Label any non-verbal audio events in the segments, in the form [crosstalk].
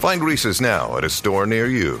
Find Reese's now at a store near you.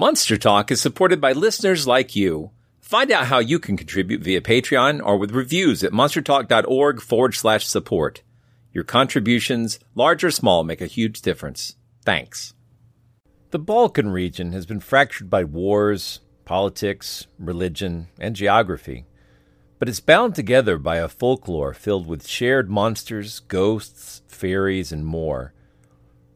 Monster Talk is supported by listeners like you. Find out how you can contribute via Patreon or with reviews at monstertalk.org forward slash support. Your contributions, large or small, make a huge difference. Thanks. The Balkan region has been fractured by wars, politics, religion, and geography, but it's bound together by a folklore filled with shared monsters, ghosts, fairies, and more.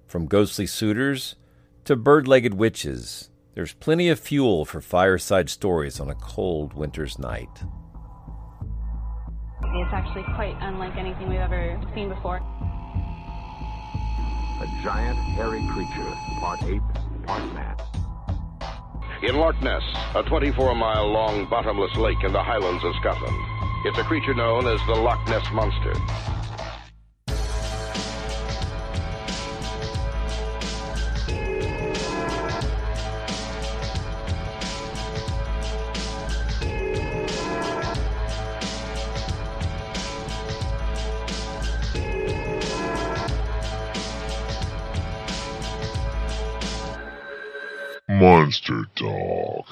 From ghostly suitors to bird legged witches, there's plenty of fuel for fireside stories on a cold winter's night. It's actually quite unlike anything we've ever seen before. A giant, hairy creature, part ape, part man. In Loch Ness, a 24 mile long bottomless lake in the highlands of Scotland. It's a creature known as the Loch Ness Monster. Monster Talk.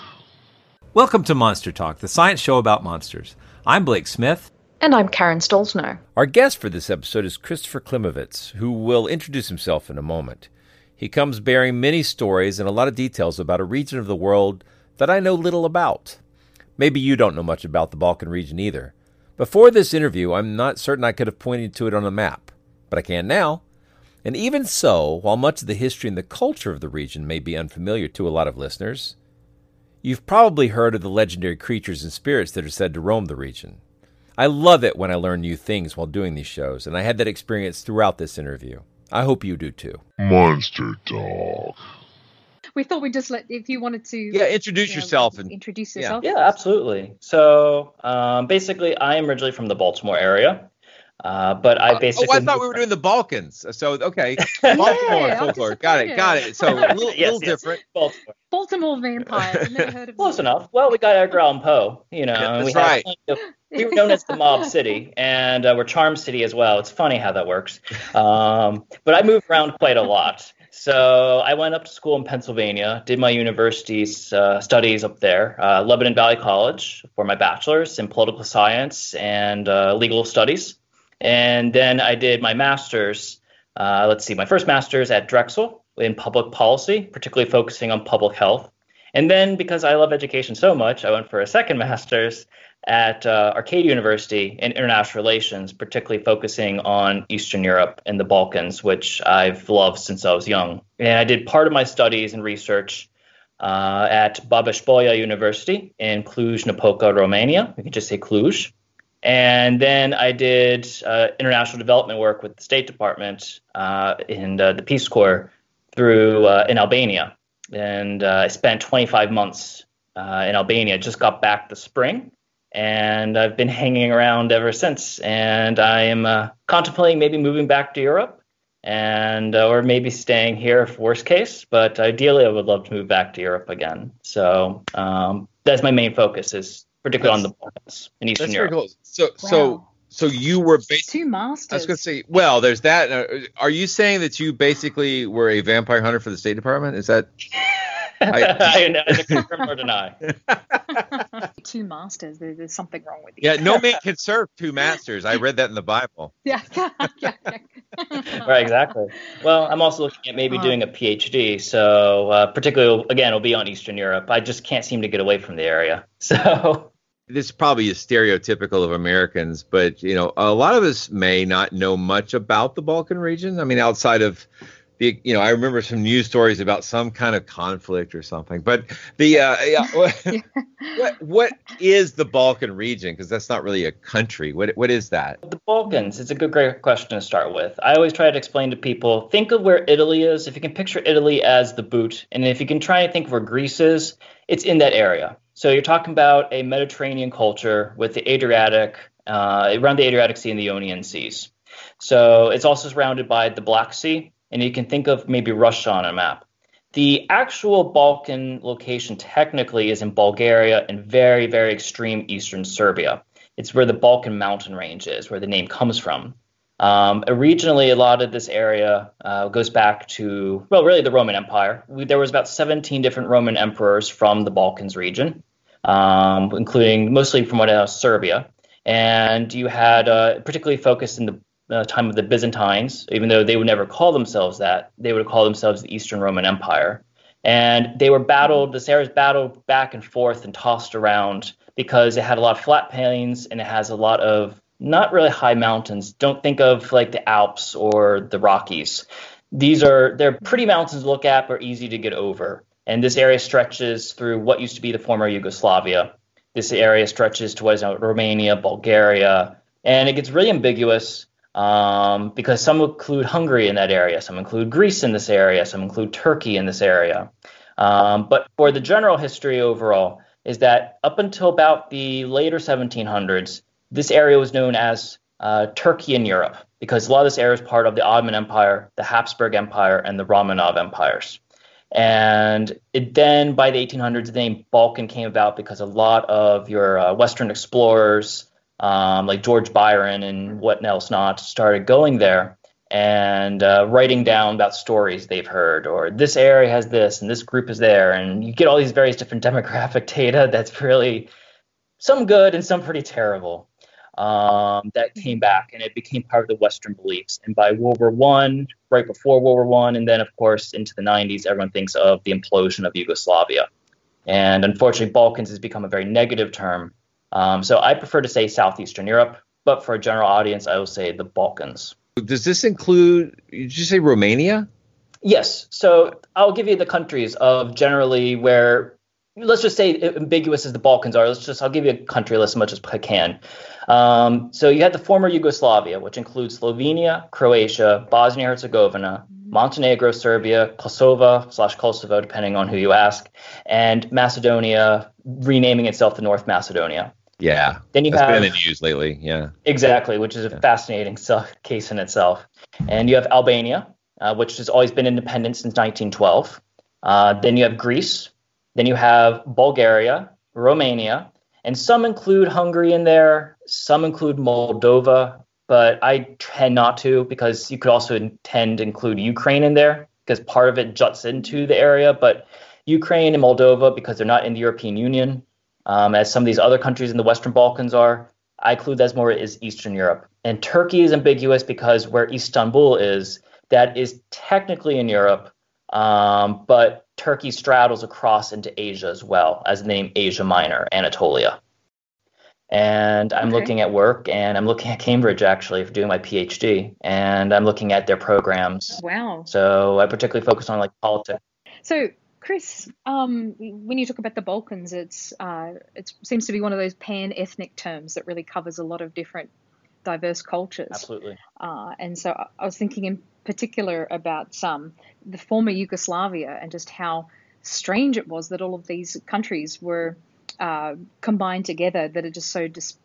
Welcome to Monster Talk, the science show about monsters. I'm Blake Smith. And I'm Karen Stollznow. Our guest for this episode is Christopher Klimovitz, who will introduce himself in a moment. He comes bearing many stories and a lot of details about a region of the world that I know little about. Maybe you don't know much about the Balkan region either. Before this interview, I'm not certain I could have pointed to it on a map, but I can now. And even so, while much of the history and the culture of the region may be unfamiliar to a lot of listeners, you've probably heard of the legendary creatures and spirits that are said to roam the region. I love it when I learn new things while doing these shows, and I had that experience throughout this interview. I hope you do too. Monster Talk. We thought we'd just let, if you wanted to. Yeah, introduce you know, yourself and introduce yeah. yourself. Yeah, absolutely. So um, basically, I am originally from the Baltimore area. Uh, but I basically. oh, I thought we were doing the Balkans. So okay, [laughs] Baltimore I'm folklore. Got it. Got it. So a [laughs] little, Yes, little yes. different. Baltimore. Baltimore vampires. I've never heard of Close them. enough. Well, we got Edgar Allan Poe, you know. Yeah, and we that's had right. of- we were known as the Mob City, and uh, we're Charm City as well. It's funny how that works. Um, but I moved around quite a lot. So I went up to school in Pennsylvania, did my university uh, studies up there, uh, Lebanon Valley College for my bachelor's in political science and uh, legal studies. And then I did my master's, uh, let's see, my first master's at Drexel in public policy, particularly focusing on public health. And then because I love education so much, I went for a second [laughs] master's at uh, Arcadia University in international relations, particularly focusing on Eastern Europe and the Balkans, which I've loved since I was young. And I did part of my studies and research uh, at Babeș Bolyai University in Cluj-Napoca, Romania. We can just say Cluj. And then I did uh, international development work with the State Department uh, and uh, the Peace Corps through uh, in Albania. And uh, I spent 25 months uh, in Albania. Just got back this spring, and I've been hanging around ever since. And I am contemplating maybe moving back to Europe, and or maybe staying here if worst case. But ideally, I would love to move back to Europe again. So um, that's my main focus is particularly on the Balkans in Eastern That's Europe. very cool. So so Wow. so you were basically. Two masters. I was going to say, well, there's that. Uh, Are you saying that you basically were a vampire hunter for the State Department? Is that? [laughs] I, I confirm or deny. [laughs] [laughs] Two masters. There, there's something wrong with you. Yeah, no man can serve two masters. I read that in the Bible. Yeah. yeah, yeah. right, exactly. Well, I'm also looking at maybe doing a PhD. So, uh, particularly, again, it'll be on Eastern Europe. I just can't seem to get away from the area. So, this probably is stereotypical of Americans, but you know, a lot of us may not know much about the Balkan region. I mean, outside of the, you know, I remember some news stories about some kind of conflict or something. But the, uh, yeah, [laughs] what, what, what is the Balkan region? Because that's not really a country. What what is that? The Balkans. It's a good, great question to start with. I always try to explain to people: think of where Italy is. If you can picture Italy as the boot, and if you can try and think of where Greece is, it's in that area. So you're talking about a Mediterranean culture with the Adriatic, uh, around the Adriatic Sea and the Ionian Seas. So it's also surrounded by the Black Sea, and you can think of maybe Russia on a map. The actual Balkan location technically is in Bulgaria and very, very extreme eastern Serbia. It's where the Balkan mountain range is, where the name comes from. Um, originally, a lot of this area uh, goes back to, well, really the Roman Empire. We, there was about 17 different Roman emperors from the Balkans region um, including mostly from what else, Serbia. And you had uh, particularly focused in the uh, time of the Byzantines, even though they would never call themselves that, they would call themselves the Eastern Roman Empire. And they were battled, this area is battled back and forth and tossed around because it had a lot of flat plains and it has a lot of not really high mountains. Don't think of like the Alps or the Rockies. These are they're pretty mountains to look at, but easy to get over. And this area stretches through what used to be the former Yugoslavia. This area stretches to what is now Romania, Bulgaria, and it gets really ambiguous um, because some include Hungary in that area, some include Greece in this area, some include Turkey in this area. Um, but for the general history overall, is that up until about the later 1700s, this area was known as uh, Turkey in Europe because a lot of this area is part of the Ottoman Empire, the Habsburg Empire, and the Romanov empires. And it, then by the 1800s, the name Balkan came about because a lot of your uh, Western explorers, um, like George Byron and what else not, started going there and uh, writing down about stories they've heard, or this area has this and this group is there. And you get all these various different [laughs] demographic data that's really some good and some pretty terrible um, that came back and it became part of the Western beliefs. And by World War One, right before World War One, and then of course into the 90s, everyone thinks of the implosion of Yugoslavia. And unfortunately, Balkans has become a very negative term. Um, so I prefer to say Southeastern Europe, but for a general audience, I will say the Balkans. Does this include? Did you say Romania? Yes. So I'll give you the countries of generally where let's just say ambiguous as the Balkans are. Let's just I'll give you a country list as much as I can. Um, so you had the former Yugoslavia, which includes Slovenia, Croatia, Bosnia Herzegovina, Montenegro, Serbia, Kosovo slash Kosovo, depending on who you ask, and Macedonia renaming itself the North Macedonia. Yeah. Then you That's have been in the news lately. Yeah. Exactly, which is a yeah. fascinating case in itself. And you have Albania, uh, which has always been independent since 1912. Uh, then you have Greece, then you have Bulgaria, Romania, and some include Hungary in there, some include Moldova, but I tend not to because you could also tend to include Ukraine in there because part of it juts into the area. But Ukraine and Moldova, because they're not in the European Union, um, as some of these other countries in the Western Balkans are, I include that as more as Eastern Europe. And Turkey is ambiguous because where Istanbul is, that is technically in Europe, um, but Turkey straddles across into Asia as well, as the name Asia Minor, Anatolia. And I'm okay. looking at work, and I'm looking at Cambridge actually for doing my PhD, and I'm looking at their programs. Wow. So I particularly focus on like politics. So Chris, um, when you talk about the Balkans, it's uh, it seems to be one of those pan-ethnic terms that really covers a lot of different diverse cultures. Absolutely. Uh, and so I was thinking in particular about um, the former Yugoslavia and just how strange it was that all of these countries were uh, combined together that are just so dis-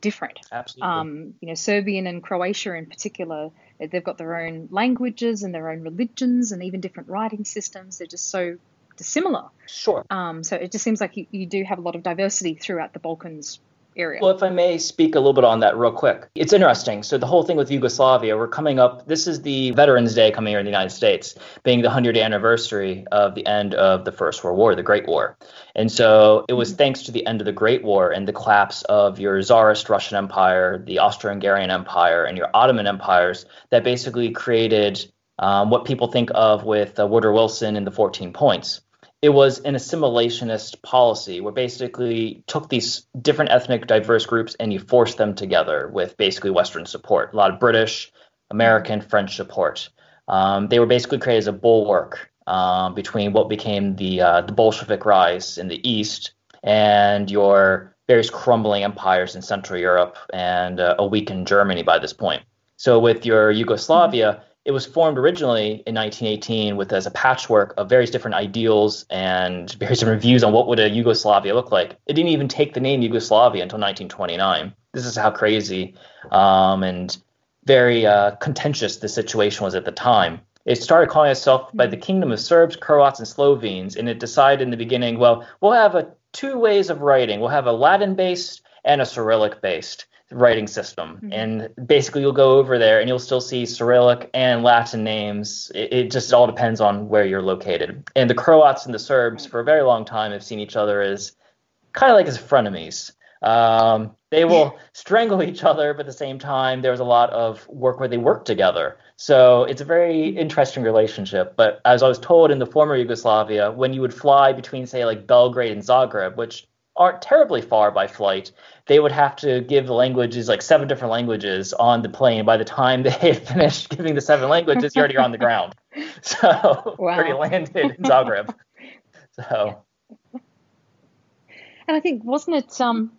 different. Absolutely. Um, you know, Serbian and Croatia in particular, they've got their own languages and their own religions and even different writing systems. They're just so dissimilar. Sure. Um, so it just seems like you, you do have a lot of diversity throughout the Balkans area. Well, if I may speak a little bit on that real quick, it's interesting. So the whole thing with Yugoslavia, we're coming up. This is the Veterans Day coming here in the United States, being the 100th anniversary of the end of the First World War, the Great War. And so it was thanks to the end of the Great War and the collapse of your Tsarist Russian Empire, the Austro-Hungarian Empire, and your Ottoman empires that basically created um, what people think of with uh, Woodrow Wilson and the 14 points it was an assimilationist policy where basically took these different ethnic diverse groups and you forced them together with basically Western support, a lot of British, American, French support. Um, they were basically created as a bulwark um, between what became the uh, the Bolshevik rise in the east and your various crumbling empires in Central Europe and uh, a weakened Germany by this point. So with your Yugoslavia, it was formed originally in 1918 with as a patchwork of various different ideals and various different views on what would a Yugoslavia look like. It didn't even take the name Yugoslavia until 1929. This is how crazy um, and very uh, contentious the situation was at the time. It started calling itself by the Kingdom of Serbs, Croats, and Slovenes, and it decided in the beginning, well, we'll have a two ways of writing. We'll have a Latin-based and a Cyrillic-based writing system. Mm-hmm. And basically, you'll go over there and you'll still see Cyrillic and Latin names. It, it, just all depends on where you're located. And the Croats and the Serbs, for a very long time, have seen each other as kind of like as frenemies. Um, they will strangle each other, but at the same time, there was a lot of work where they worked together. So it's a very interesting relationship. But as I was told in the former Yugoslavia, when you would fly between, say, like Belgrade and Zagreb, which aren't terribly far by flight, they would have to give languages like seven different languages on the plane. By the time [laughs] they had finished giving the seven languages, you're already on the ground. [laughs] So [laughs] wow. already landed in Zagreb. So. And I think wasn't it um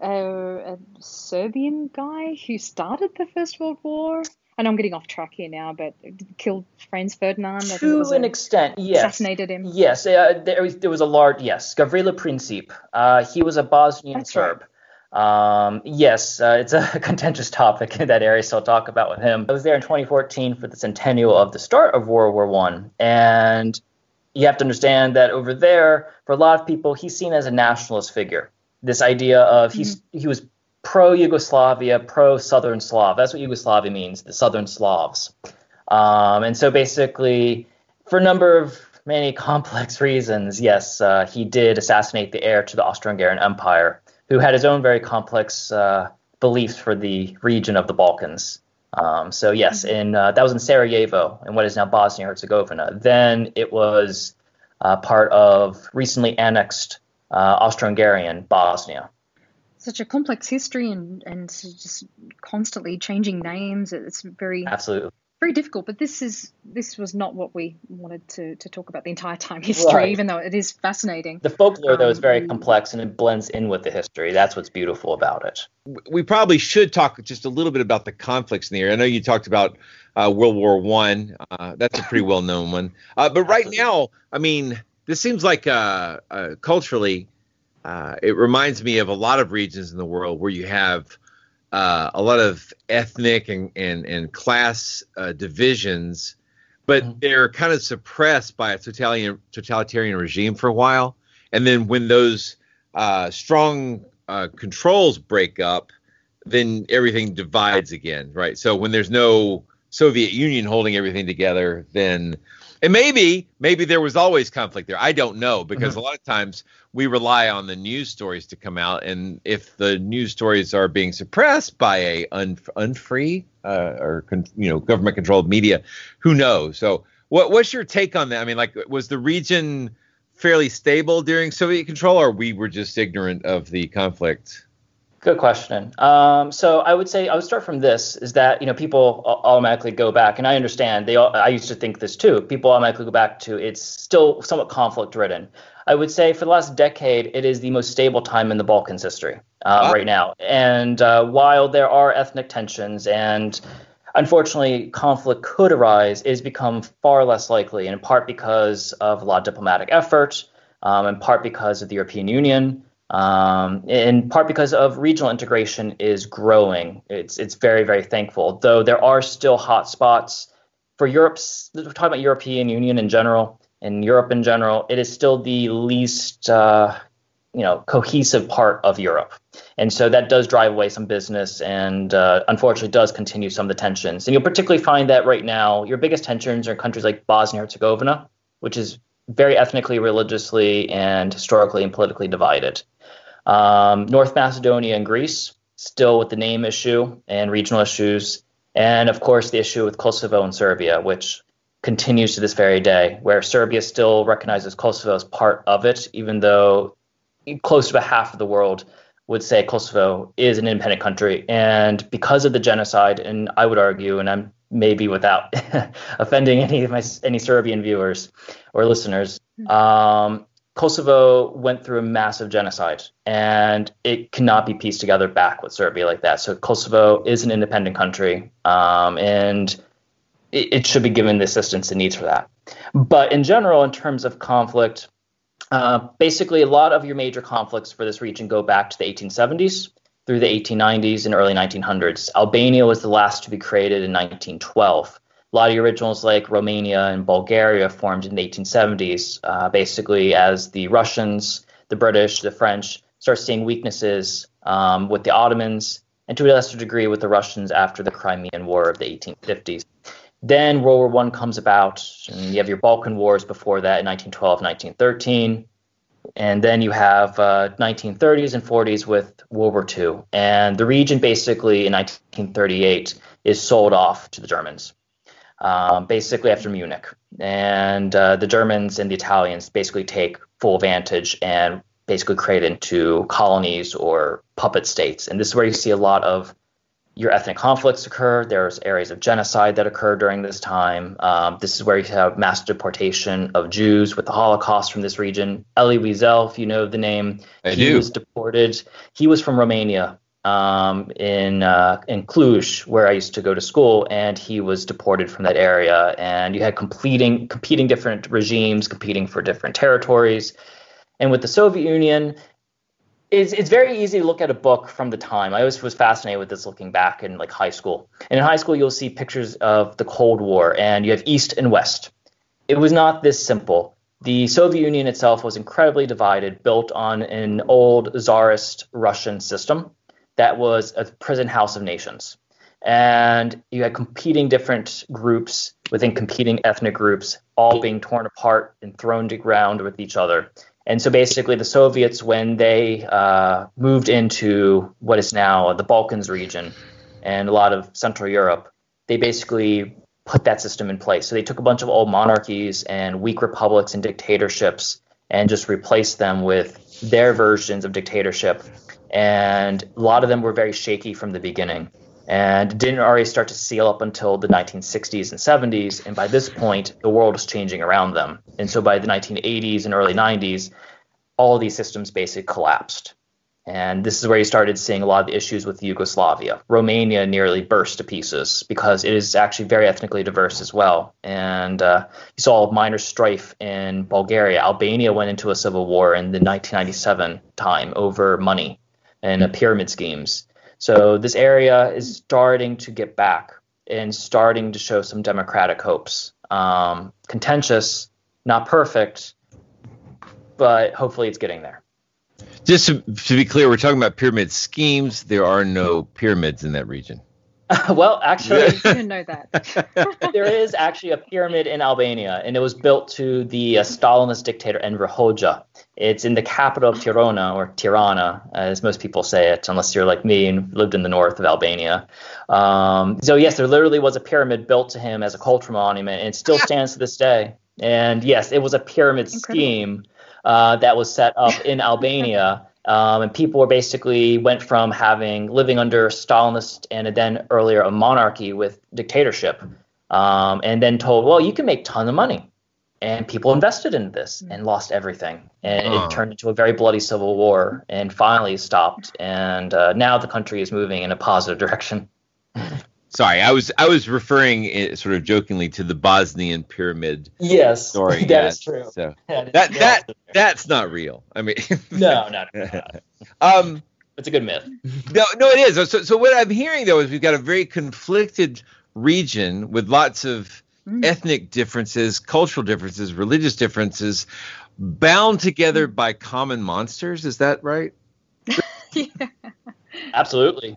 a, a Serbian guy who started the First World War? I know I'm getting off track here now, but killed Franz Ferdinand. To an a, extent, yes. Assassinated him. Yes, uh, there, was, there was a large, yes, Gavrilo Princip. Uh, he was a Bosnian That's Serb. Right. Um, yes, uh, it's a [laughs] contentious topic in that area, so I'll talk about with him. I was there in 2014 for the centennial of the start of World War One, and you have to understand that over there, for a lot of people, he's seen as a nationalist figure. This idea of mm-hmm. he was pro Yugoslavia, pro Southern Slav. That's what Yugoslavia means, the Southern Slavs. Um, and so basically, for a number of many complex [laughs] reasons, yes, uh, he did assassinate the heir to the Austro-Hungarian Empire who had his own very complex uh, beliefs for the region of the Balkans. Um, so yes, mm-hmm. in uh, that was in Sarajevo, in what is now Bosnia Herzegovina. Then it was uh, part of recently annexed uh, Austro-Hungarian Bosnia. Such a complex history and and just constantly changing names. It's very absolutely very difficult. But this is this was not what we wanted to to talk about the entire time history, right. even though it is fascinating. The folklore um, though is very um, complex and it blends in with the history. That's what's beautiful about it. We probably should talk just a little bit about the conflicts in the area. I know you talked about uh, World War One. Uh, that's a pretty well known one. Uh, but right now, I mean, this seems like uh, uh, culturally, uh, it reminds me of a lot of regions in the world where you have uh, a lot of ethnic and and, and class uh, divisions, but mm-hmm. they're kind of suppressed by a totalitarian totalitarian regime for a while, and then when those uh, strong uh, controls break up, then everything divides again, right? So when there's no Soviet Union holding everything together, then and maybe maybe there was always conflict there. I don't know because mm-hmm. a lot of times we rely on the news stories to come out, and if the news stories are being suppressed by a un, unfree uh, or con, you know government controlled media, who knows? So what what's your take on that? I mean, like was the region fairly stable during Soviet control, or we were just ignorant of the conflict? Good question. Um, so I would say I would start from this: is that you know people automatically go back, and I understand they. All, I used to think this too. People automatically go back to it's still somewhat conflict ridden. I would say for the last decade, it is the most stable time in the Balkans history uh, right now. And uh, while there are ethnic tensions and unfortunately conflict could arise, it has become far less likely, in part because of a lot of diplomatic effort, um, in part because of the European Union um, in part because of regional integration is growing. It's it's very very thankful, though there are still hot spots for Europe's. We're talking about European Union in general, and Europe in general. It is still the least uh, you know cohesive part of Europe, And so that does drive away some business and uh, unfortunately does continue some of the tensions. And you'll particularly find that right now, your biggest tensions are in countries like Bosnia Herzegovina, which is very ethnically, religiously, and historically and politically divided. Um, North Macedonia and Greece, still with the name issue and regional issues. And of course, the issue with Kosovo and Serbia, which continues to this very day, where Serbia still recognizes Kosovo as part of it, even though close to half of the world would say Kosovo is an independent country. And because of the genocide, and I would argue, and I'm maybe without [laughs] offending any of my any Serbian viewers or listeners, um, Kosovo went through a massive genocide, and it cannot be pieced together back with Serbia like that. So Kosovo is an independent country, um, and it, it, should be given the assistance it needs for that. But in general, in terms of conflict, uh, basically a lot of your major conflicts for this region go back to the 1870s through the 1890s and early 1900s. Albania was the last to be created in 1912 a lot of the originals like Romania and Bulgaria formed in the 1870s, uh, basically as the Russians, the British, the French start seeing weaknesses um, with the Ottomans and to a lesser degree with the Russians after the Crimean War of the 1850s. Then World War One comes about, and you have your Balkan Wars before that in 1912, 1913, and then you have uh, 1930s and 40s with World War II, and the region basically in 1938 is sold off to the Germans um, basically after Munich. And uh, the Germans and the Italians basically take full advantage and basically create into colonies or puppet states. And this is where you see a lot of your ethnic conflicts occur. There's areas of genocide that occur during this time. Um, this is where you have mass deportation of Jews with the Holocaust from this region. Elie Wiesel, if you know the name, I he do. was deported. He was from Romania um, in uh, in Cluj, where I used to go to school, and he was deported from that area. And you had competing competing different regimes competing for different territories. And with the Soviet Union, it's, it's very easy to look at a book from the time. I always was fascinated with this looking back in like high school. And in high school, you'll see pictures of the Cold War, and you have East and West. It was not this simple. The Soviet Union itself was incredibly divided, built on an old czarist Russian system that was a prison house of nations. And you had competing different groups within competing ethnic groups, all being torn apart and thrown to ground with each other. And so basically, the Soviets, when they uh, moved into what is now the Balkans region and a lot of Central Europe, they basically put that system in place. So they took a bunch of old monarchies and weak republics and dictatorships and just replaced them with their versions of dictatorship and a lot of them were very shaky from the beginning and didn't already start to seal up until the 1960s and 70s. And by this point, the world was changing around them. And so by the 1980s and early 90s, all these systems basically collapsed. And this is where you started seeing a lot of the issues with Yugoslavia. Romania nearly burst to pieces because it is actually very ethnically diverse as well. And uh, you saw minor strife in Bulgaria. Albania went into a civil war in the 1997 time over money and uh, pyramid schemes. So this area is starting to get back and starting to show some democratic hopes. Um, contentious, not perfect, but hopefully it's getting there. Just to, to, be clear, we're talking about pyramid schemes. There are no pyramids in that region. [laughs] well, actually, I didn't know that. [laughs] there is actually a pyramid in Albania, and it was built to the uh, Stalinist dictator Enver Hoxha. It's in the capital of Tirana, or Tirana, as most people say it, unless you're like me and lived in the north of Albania. Um, so, yes, there literally was a pyramid built to him as a cultural monument, and it still [laughs] stands to this day. And yes, it was a pyramid Incredible. scheme uh, that was set up [laughs] in Albania. Um, and people were basically went from having living under Stalinist and then earlier a monarchy with dictatorship, um, and then told, well, you can make tons of money and people invested in this and lost everything and Oh. it turned into a very bloody civil war and finally stopped and uh, now the country is moving in a positive direction [laughs] Sorry, I was I was referring eh, sort of jokingly to the Bosnian pyramid yes [laughs] story. that yeah, is true So [laughs] That is- that yeah, that that's not real. I mean, no no, no, no. um, it's a good myth no, no, it is. So, so what I'm hearing though is we've got a very conflicted region with lots of ethnic differences, cultural differences, religious differences, bound together by common monsters. Is that right? [laughs] yeah. Absolutely.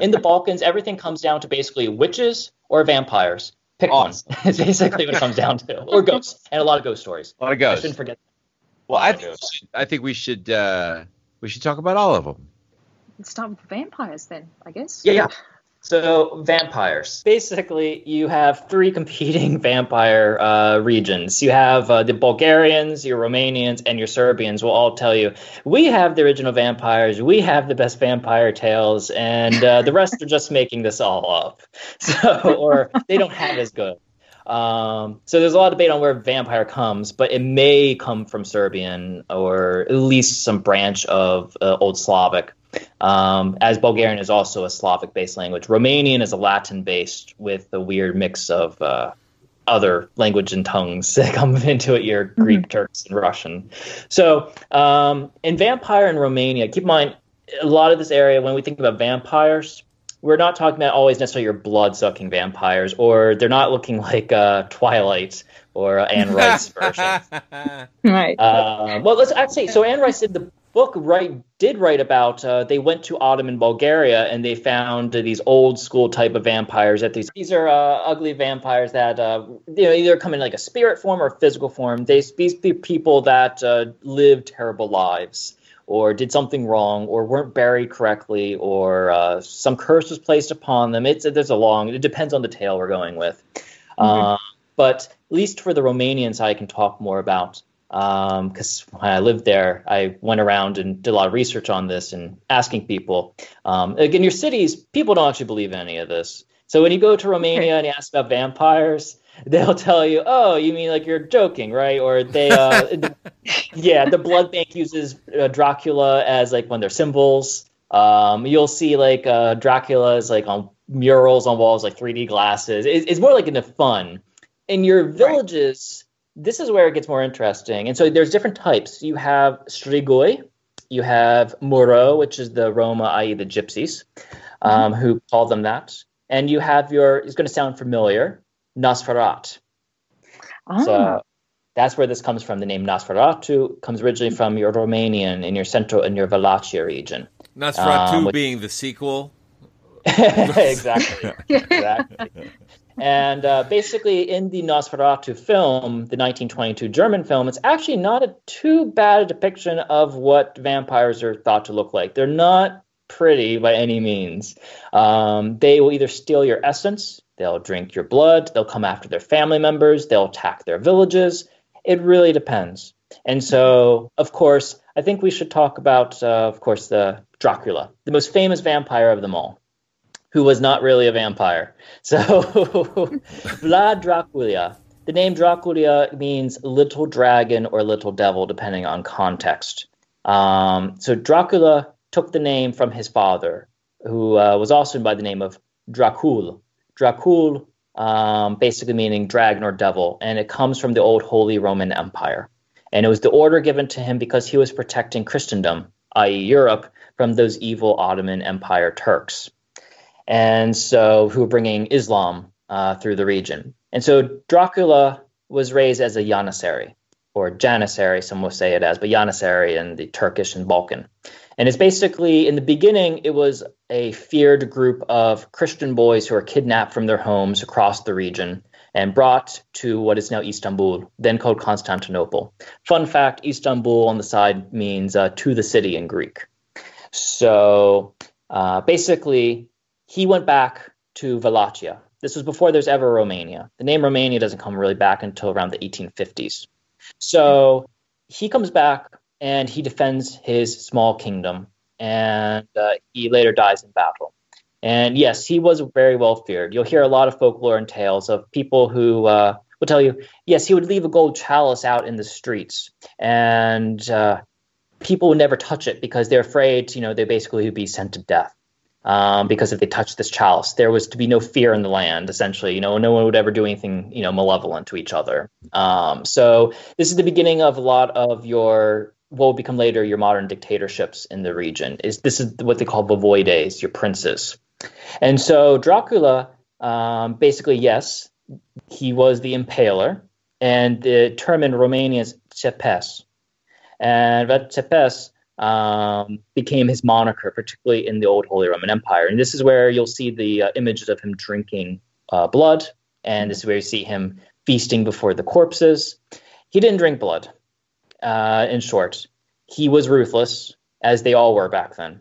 In the Balkans, everything comes down to basically witches or vampires. Pick Awesome. one. [laughs] it's basically what it comes down to, or ghosts, and a lot of ghost stories. A lot of ghosts. I shouldn't forget. Well, I think, we should, I think we should uh, we should talk about all of them. Let's start with vampires then, I guess. Yeah, yeah. So vampires. Basically, you have three competing [laughs] vampire uh, regions. You have uh, the Bulgarians, your Romanians, and your Serbians will all tell you we have the original vampires, we have the best vampire tales, and uh, the rest are just making this all up. [laughs] So, or they don't have as good. Um, so there's a lot of debate on where vampire comes, but it may come from Serbian or at least some branch of uh, Old Slavic. Um, as Bulgarian is also a Slavic-based language, Romanian is a Latin-based with a weird mix of uh, other language and tongues [laughs] that come into it. Your Greek, Turks, and Russian. So um, in vampire in Romania, keep in mind a lot of this area when we think about vampires, we're not talking about always necessarily your blood-sucking vampires, or they're not looking like uh, Twilight or uh, Anne Rice version. [laughs] Right. Uh, well, let's actually. So Anne Rice did the book. Right, did write about. Uh, they went to Ottoman Bulgaria and they found uh, these old school type of vampires. That these these are uh, ugly vampires that uh, you know either come in like a spirit form or physical form. They these people that uh, lived terrible lives. Or did something wrong, or weren't buried correctly, or uh, some curse was placed upon them. It's there's a long. It depends on the tale we're going with. Uh, but at least for the Romanians, I can talk more about because when I lived there, I went around and did a lot of research on this and asking people. Um, like in your cities, people don't actually believe any of this. So when you go to Romania and you ask about vampires, they'll tell you, "Oh, you mean like you're joking, right?" Or they, uh, the- [laughs] yeah, the blood bank uses uh, Dracula as like one of their symbols. Um, you'll see like uh, Dracula is like on murals on walls, like 3D glasses. It, it's more like in the fun. In your villages, this is where it gets more interesting. And so there's different types. You have Strigoi, you have Muro, which is the Roma, i.e., the gypsies, um, who call them that. And you have your, it's going to sound familiar, Nosferat. Ah, So that's where this comes from. The name Nosferatu comes originally from your Romanian in your Central and your Wallachia region. Nosferatu Um, with- being the sequel. [laughs] exactly. [laughs] exactly. And uh, basically, in the Nosferatu film, the 1922 German film, it's actually not a too bad a depiction of what vampires are thought to look like. They're not pretty by any means. Um, they will either steal your essence, they'll drink your blood, they'll come after their family members, they'll attack their villages. It really depends. And so, of course, I think we should talk about, uh, of course, the Dracula, the most famous vampire of them all who was not really a vampire. [laughs] So, Vlad Dracula. The name Dracula means little dragon or little devil, depending on context. Um, so, Dracula took the name from his father, who uh, was also by the name of Dracul. Dracul, um, basically meaning dragon or devil, and it comes from the old Holy Roman Empire. And it was the order given to him because he was protecting Christendom, i.e., Europe, from those evil Ottoman Empire Turks and so who were bringing Islam uh, through the region. And so Dracula was raised as a Janissary, or Janissary, some will say it as, but Janissary in the Turkish and Balkan. And it's basically, in the beginning, it was a feared group of Christian boys who were kidnapped from their homes across the region and brought to what is now Istanbul, then called Constantinople. Fun fact Istanbul on the side means uh, to the city in Greek. So uh, basically, he went back to Wallachia. This was before there's ever Romania. The name Romania doesn't come really back until around the 1850s. So he comes back and he defends his small kingdom, and uh, he later dies in battle. And yes, he was very well feared. You'll hear a lot of folklore and tales of people who uh, will tell you, yes, he would leave a gold chalice out in the streets, and uh, people would never touch it because they're afraid, you know, they basically would be sent to death um, because if they touched this chalice, there was to be no fear in the land. Essentially, you know, no one would ever do anything, you know, malevolent to each other. Um, so this is the beginning of a lot of your what will become later your modern dictatorships in the region. Is this is what they call the voivodes, your princes, and so Dracula, um, basically, yes, he was the impaler, and the term in Romanian is Țepeș, and that Țepeș um, became his moniker, particularly in the old Holy Roman Empire. And this is where you'll see the uh, images of him drinking uh, blood, and this is where you see him feasting before the corpses. He didn't drink blood. Uh, in short, he was ruthless, as they all were back then,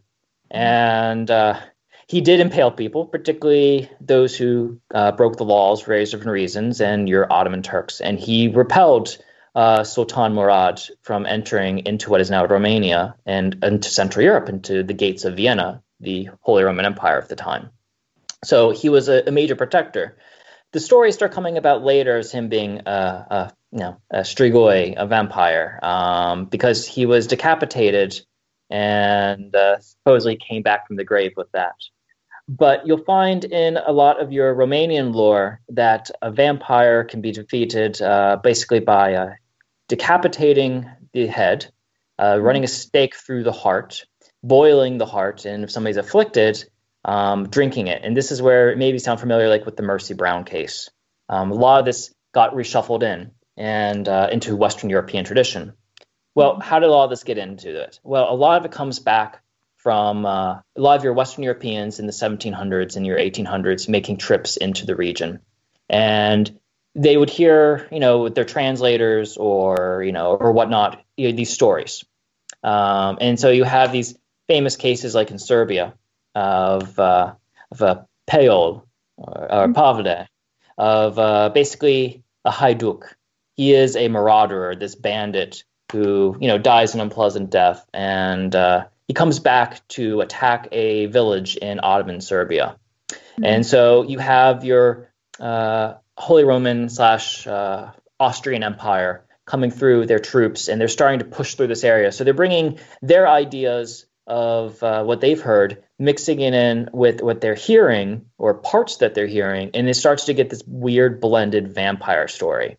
and uh, he did impale people, particularly those who uh, broke the laws for various different reasons, and your Ottoman Turks. And he repelled uh, Sultan Murad from entering into what is now Romania and into Central Europe, into the gates of Vienna, the Holy Roman Empire of the time. So he was a, a major protector. The stories start coming about later as him being a, a you know a strigoi, a vampire, um, because he was decapitated and uh, supposedly came back from the grave with that. But you'll find in a lot of your Romanian lore that a vampire can be defeated uh, basically by uh, decapitating the head, uh, running a stake through the heart, boiling the heart, and if somebody's afflicted, um, drinking it. And this is where it maybe sound familiar, like with the Mercy Brown case. Um, a lot of this got reshuffled in and uh, into Western European tradition. Well, how did all this get into it? Well, a lot of it comes back from uh, a lot of your Western Europeans in the 1700s and your 1800s making trips into the region. And they would hear, you know, with their translators or, you know, or whatnot, you know, these stories. Um, and so you have these famous cases like in Serbia of, uh, of a Pejol or, or Pavle, of uh, basically a Hajduk. He is a marauder, this bandit who, you know, dies an unpleasant death. And uh, he comes back to attack a village in Ottoman Serbia. Mm-hmm. And so you have your uh, Holy Roman slash uh, Austrian Empire coming through their troops, and they're starting to push through this area. So they're bringing their ideas of uh, what they've heard, mixing it in with what they're hearing or parts that they're hearing, and it starts to get this weird blended vampire story.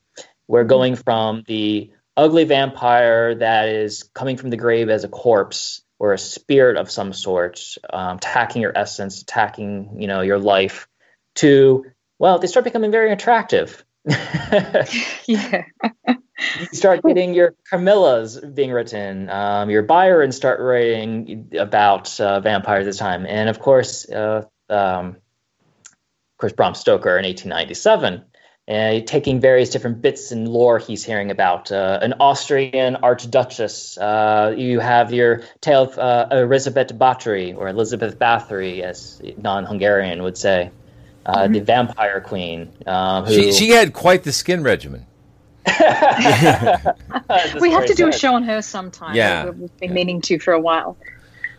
We're going from the ugly vampire that is coming from the grave as a corpse or a spirit of some sort, um, attacking your essence, attacking you know your life, to well, they start becoming very attractive. [laughs] yeah. you start getting your Carmillas being written, um, your Byron start writing about uh, vampires at the time, and of course, uh, um, of course, Bram Stoker in 1897, uh, taking various different bits and lore he's hearing about. Uh, an Austrian archduchess. Uh, you have your tale of uh, Elizabeth Bathory, or Elizabeth Bathory, as non-Hungarian would say uh, mm-hmm. the Vampire Queen. Um, who... she, she had quite the skin regimen. [laughs] we have to do a show on her sometime. Yeah. We've been yeah. meaning to for a while.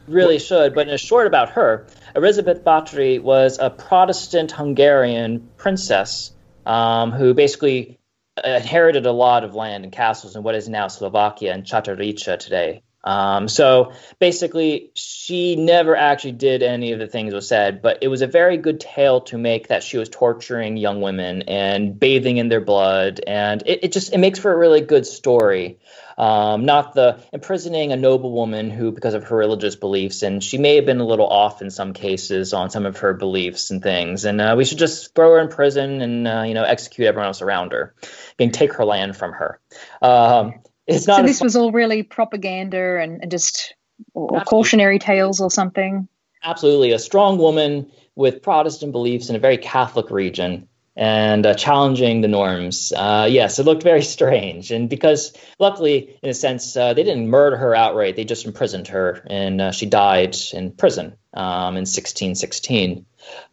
Really should. But in a short about her, Elizabeth Bathory was a Protestant Hungarian princess um, who basically inherited a lot of land and castles in what is now Slovakia and Chatorycha today. Um, so basically, she never actually did any of the things was said, but it was a very good tale to make that she was torturing young women and bathing in their blood, and it, it just it makes for a really good story. Um, not the imprisoning a noble woman who, because of her religious beliefs, and she may have been a little off in some cases on some of her beliefs and things, and uh, we should just throw her in prison and uh, you know execute everyone else around her, and take her land from her. Um, it's not. So this was all really propaganda and, and just or cautionary tales or something. Absolutely, a strong woman with Protestant beliefs in a very Catholic region and uh, challenging the norms. Uh, yes, it looked very [laughs] strange, and because luckily, in a sense, uh, they didn't murder her outright; they just imprisoned her, and uh, she died in prison um, in 1616.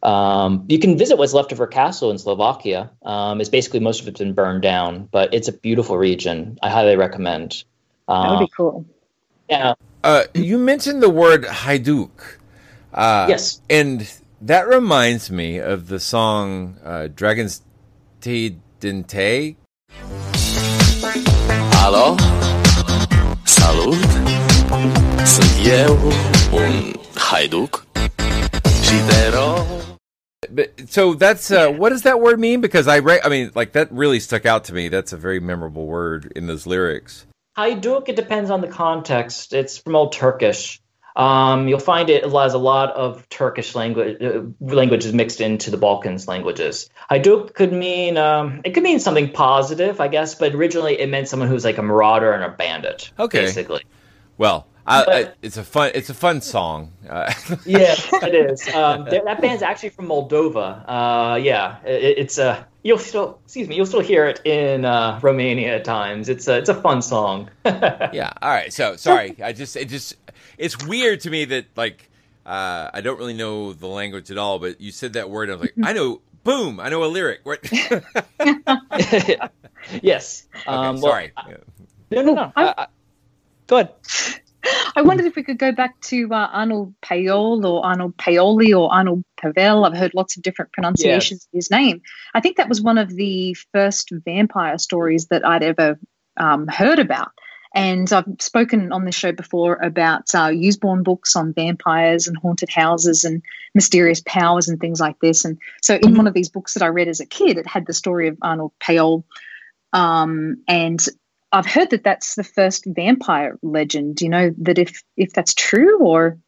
Um, you can visit what's left of her castle in Slovakia. Um, it's basically most of it's been burned down, but it's a beautiful region. I highly recommend. Uh, that would be cool. Yeah. Uh, you mentioned the word Hajduk. Uh, yes. And that reminds me of the song uh, Dragostea Din Tei. Hello? Salut? Sunt eu un hajduk but so that's uh, what does that word mean? Because I re- I mean, like that really stuck out to me. That's a very memorable word in those lyrics. Hajduk, it depends on the context. It's from Old Turkish. Um, you'll find it has a lot of Turkish language uh, languages mixed into the Balkans languages. Hajduk could mean um, it could mean something positive, I guess, but originally it meant someone who's like a marauder and a bandit. Okay, basically. Well, I, I, it's a fun it's a fun song. Uh, [laughs] yeah, it is. Um, that band's actually from Moldova. Uh, yeah, it, it's a you'll still excuse me you'll still hear it in uh, Romania at times. It's a it's a fun song. [laughs] yeah. All right. So sorry. I just it just it's weird to me that like uh, I don't really know the language at all, but you said that word. I was like, I know. Boom! I know a lyric. [laughs] yes. Okay, Um, well, sorry. no, no, no. I, I, go ahead. [laughs] I wondered if we could go back to uh, Arnold Payol or Arnold Paoli or Arnold Pavel. I've heard lots of different pronunciations of his name. I think that was one of the first vampire stories that I'd ever um, heard about. And I've spoken on this show before about uh, Usborne books on vampires and haunted houses and mysterious powers and things like this. And so, in one of these books that I read as a kid, it had the story of Arnold Payol. Um, and I've heard that that's the first vampire legend. Do you know that if if that's true, or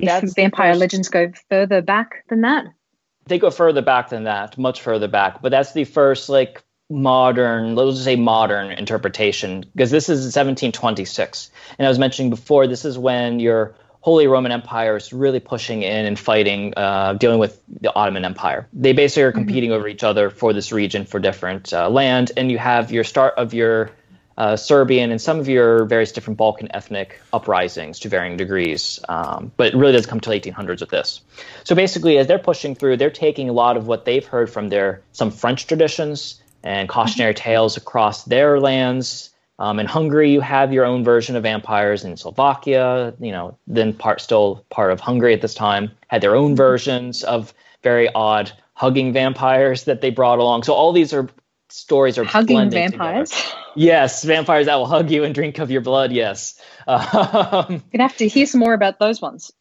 if That's vampire legends go further back than that? They go further back than that, much further back. But that's the first like modern, let's just say modern interpretation, because this is 1726. And I was mentioning before, this is when your Holy Roman Empire is really pushing in and fighting, uh, dealing with the Ottoman Empire. They basically are competing over each other for this region for different uh, land, and you have your start of your uh, Serbian and some of your various different Balkan ethnic uprisings to varying degrees. Um, but it really does come to the 1800s with this. So basically, as they're pushing through, they're taking a lot of what they've heard from their some French traditions and cautionary tales across their lands. Um, in Hungary, you have your own version of vampires. In Slovakia, you know, then part still part of Hungary at this time, had their own versions of very odd hugging vampires that they brought along. So all these are stories are Hugging blending vampires. together. Yes, vampires that will hug you and drink of your blood. Yes. [laughs] Um, Gonna have to hear some more about those ones.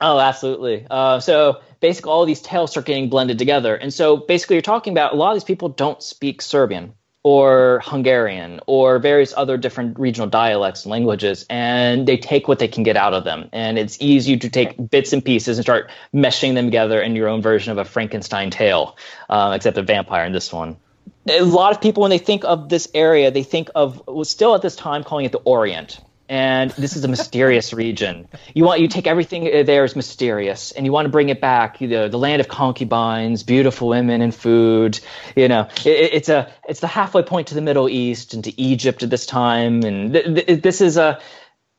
Oh, absolutely. Uh, so basically, all these tales start getting blended together. And so basically, you're talking about a lot of these people don't speak Serbian or Hungarian or various other different regional dialects and languages, and they take what they can get out of them. And it's easy to take bits and pieces and start meshing them together in your own version of a Frankenstein tale, uh, except a vampire in this one. A lot of people, when they think of this area, they think of well, still at this time calling it the Orient and this is a mysterious [laughs] region. You want you take everything there is mysterious, and you want to bring it back. You know, the land of concubines, beautiful women, and food. You know, it, it's a it's the halfway point to the Middle East and to Egypt at this time, and th- th- this is a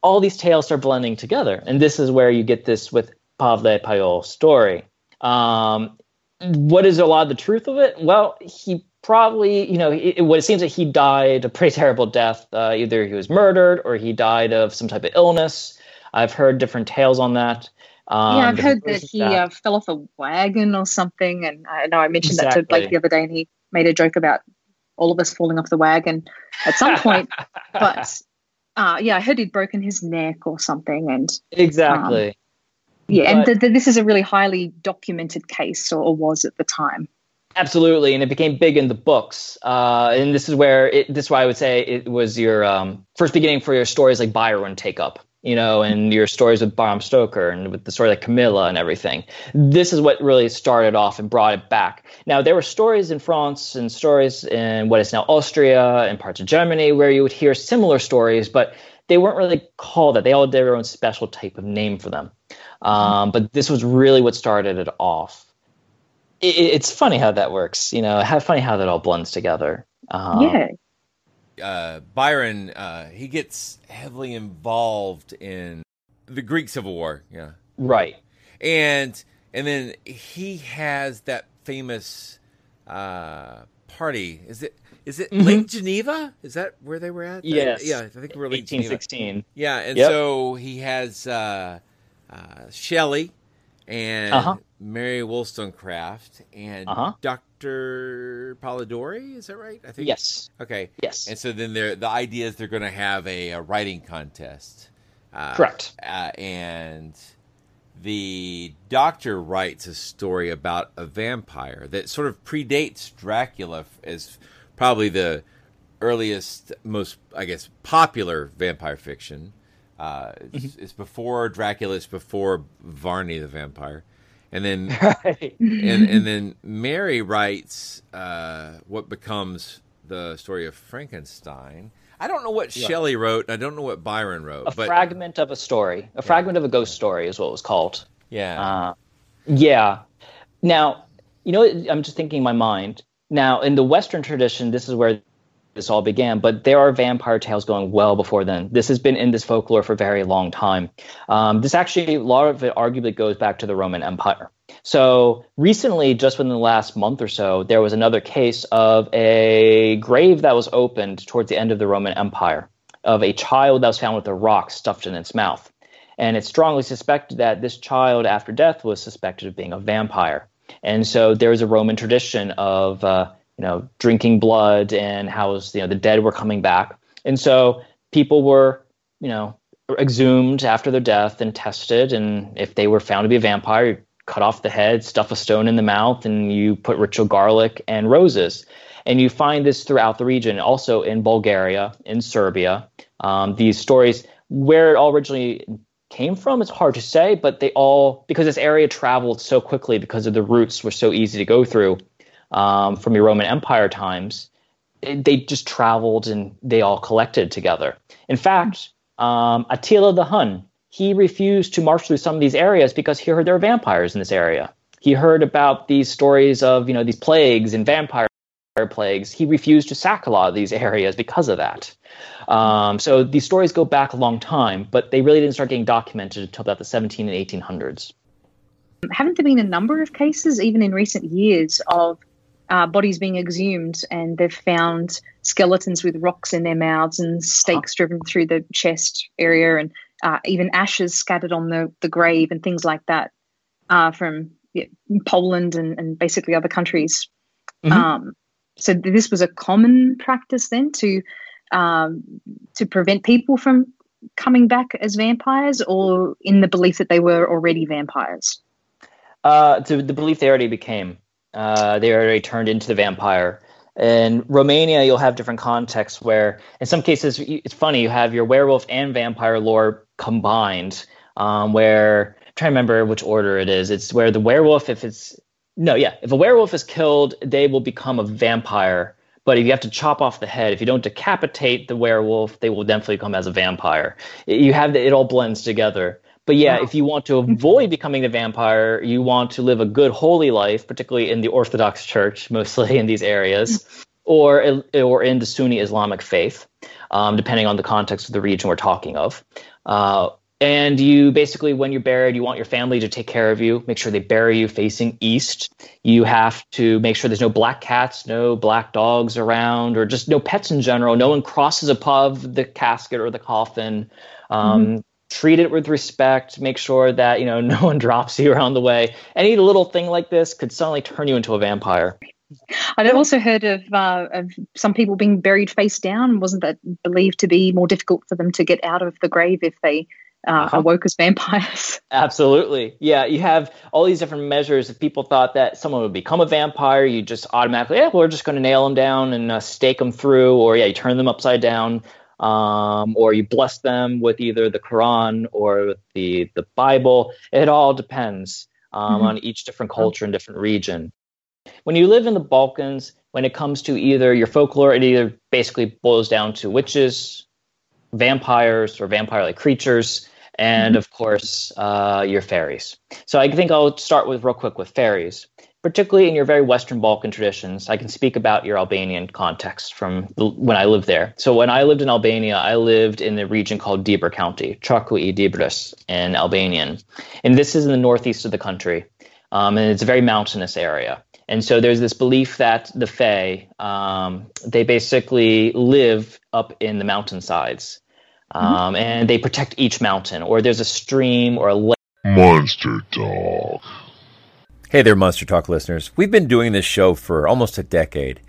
all these tales are blending together, and this is where you get this with Pavle Payol's story. Um, what is a lot of the truth of it? Well, he probably, you know, it, what it seems that he died a pretty [laughs] terrible death. Uh, either he was murdered or he died of some type of illness. I've heard different tales on that. Um, yeah, I've heard that he uh, fell off a wagon or something, and I know I mentioned that to Blake the other day, and he made a joke about all of us falling off the wagon at some point. [laughs] but uh, yeah, I heard he'd broken his neck or something, and Exactly. yeah, and th- th- this is a really highly documented case, or, or was at the time. Absolutely, and it became big in the books. Uh, and this is where it, this is why I would say it was your um, first beginning for your stories like Byron take up, you know, and your stories with Bram Stoker and with the story like Carmilla and everything. This is what really started off and brought it back. Now there were stories in France and stories in what is now Austria and parts of Germany where you would hear similar stories, but they weren't really called that. They all had their own special type of name for them. Um, but this was really what started it off it, it's funny how that works. You know, how funny how that all blends together. Um, yeah, uh, Byron, uh, he gets heavily involved in the Greek Civil War. Yeah, Right. and and then he has that famous uh, party. Is it is it Mhm. Lake Geneva? Is that where they were at? Yes. yeah, I think we're Lake Geneva. 1816. Yeah, and Yep. so he has uh, uh, Shelley and Uh-huh. Mary Wollstonecraft and Uh-huh. Dr. Polidori. Is that right? I think Yes. Okay. Yes. And so then they're, the idea is they're going to have a, a writing contest. Uh, Correct. Uh, and the doctor writes a story about a vampire that sort of predates Dracula as probably the earliest, most, I guess, popular vampire fiction. Uh, it's, Mm-hmm. it's before Dracula. It's before Varney the vampire, and then [laughs] Right. and and then Mary writes uh, what becomes the story of Frankenstein. I don't know what Yeah. Shelley wrote. I don't know what Byron wrote. a but fragment of a story, a fragment of a ghost story is what it was called. yeah, Uh, yeah. Now, you know, I'm just thinking in my mind. Now, in the Western tradition, this is where this all began, but there are vampire tales going well before then. This has been in this folklore for a very long time. Um, this actually, a lot of it arguably goes back to the Roman Empire. So recently, just within the last month or so, there was another case of a grave that was opened towards the end of the Roman Empire of a child that was found with a rock stuffed in its mouth. And it's strongly suspected that this child, after death, was suspected of being a vampire. And so there is a Roman tradition of, uh, you know, drinking blood and how you know the dead were coming back. And so people were, you know, exhumed after their death and tested. And if they were found to be a vampire, cut off the head, stuff a stone in the mouth, and you put ritual garlic and roses. And you find this throughout the region, also in Bulgaria, in Serbia. Um, these stories, where it all originally came from, it's hard to say, but they all, because this area traveled so quickly because of the routes were so easy to go through um, from your Roman Empire times, they just traveled and they all collected together. In fact, um, Attila the Hun, he refused to march through some of these areas because he heard there were vampires in this area. He heard about these stories of, you know, these plagues and vampire plagues. He refused to sack a lot of these [laughs] areas because of that. Um, so these stories go back a long time, but they really didn't start getting documented until about the 17 and 1800s. Haven't there been a number of cases, even in recent years, of uh, bodies being exhumed and they've found skeletons with rocks in their mouths and stakes driven through the chest area and uh, even ashes scattered on the, the grave and things like that uh, from yeah, Poland and, and basically other countries. Mhm. Um, so th- this was a common practice then to um, to prevent people from coming back as vampires, or in the belief that they were already vampires. Uh, to the belief they already became. Uh, they already turned into the vampire. In Romania, you'll have different contexts where, in some cases, it's funny. You have your werewolf and vampire lore combined. Um, where I'm trying to remember which order it is. It's where the werewolf, if it's no, yeah, if a werewolf is killed, they will become a vampire. But if you have to chop off the head, if you don't decapitate the werewolf, they will definitely come as a vampire. You have the, it all blends together. But yeah, if you want to avoid becoming a vampire, you want to live a good holy life, particularly in the Orthodox Church, [laughs] mostly in these areas, or or in the Sunni Islamic faith, um, depending on the context of the region we're talking of. Uh, and you basically, when you're buried, you want your family to take care of you. Make sure they bury you facing east. You have to make sure there's no black cats, no black dogs around, or just no pets in general. No one crosses above the casket or the coffin. Um, Treat it with respect. Make sure that you know [laughs] no one drops you around the way. Any little thing like this could suddenly turn you into a vampire. I'd also heard of uh, of some people being buried face down. Wasn't that believed to be more difficult for them to get out of the grave if they uh, Uh-huh. awoke as vampires? [laughs] Absolutely. Yeah, you have all these different measures. If people thought that someone would become a vampire, you just automatically, yeah, we're just going to nail them down and uh, stake them through, or yeah, you turn them upside down, um, or you bless them with either the Quran or the the Bible. It all depends um, Mhm. on each different culture and different region. When you live in the Balkans, when it comes to either your folklore, it either basically boils down to witches, vampires, or vampire-like creatures, and of course uh, your fairies. So I think I'll start with real quick with fairies, particularly in your very Western Balkan traditions. I can speak about your Albanian context from the, when I lived there. So when I lived in Albania, I lived in the region called Dibër County, Traku i Dibris in Albanian, and this is in the northeast of the country, um, and it's a very mountainous area. And so there's this belief that the Fae, um, they basically live up in the mountainsides. Um, And they protect each mountain, or there's a stream or a lake. Monster Dog. Hey there, Monster Talk listeners. We've been doing this show for almost a decade,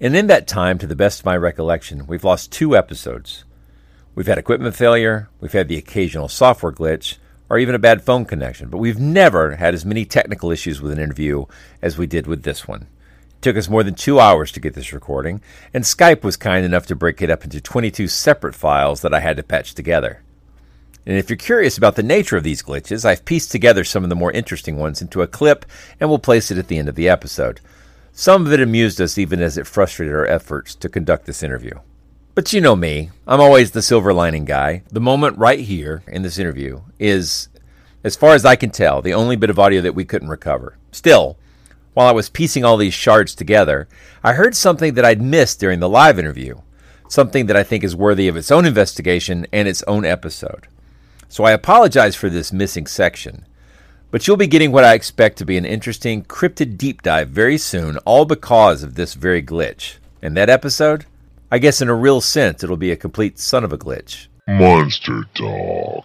and in that time, to the best of my recollection, we've lost two episodes. We've had equipment failure, we've had the occasional software glitch, or even a bad phone connection, but we've never had as many technical issues with an interview as we did with this one. It took us more than two hours to get this recording, and Skype was kind enough to break it up into 22 separate files that I had to patch together. And if you're curious about the nature of these glitches, I've pieced together some of the more interesting ones into a clip and we'll place it at the end of the episode. Some of it amused us even as it frustrated our efforts to conduct this interview. But you know me, I'm always the silver lining guy. The moment right here in this interview is, as far as I can tell, the only bit of audio that we couldn't recover. Still, while I was piecing all these shards together, I heard something that I'd missed during the live interview, something that I think is worthy of its own investigation and its own episode. So I apologize for this missing section. But you'll be getting what I expect to be an interesting cryptid deep dive very soon, all because of this very glitch. And that episode? I guess in a real sense, it'll be a complete son of a glitch. Monster Dog.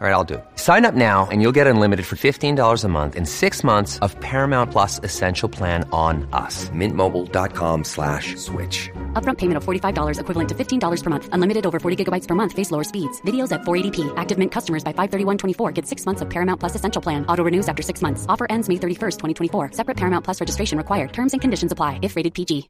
All right, I'll do it. Sign up now and you'll get unlimited for $15 a month in six months of Paramount Plus Essential Plan on us. Mintmobile.com slash switch. Upfront payment of $45 equivalent to $15 per month. Unlimited over 40 gigabytes per month. Face lower speeds. Videos at 480p. Active Mint customers by 531.24 get six months of Paramount Plus Essential Plan. Auto renews after six months. Offer ends May 31st, 2024. Separate Paramount Plus registration required. Terms and conditions apply if rated PG.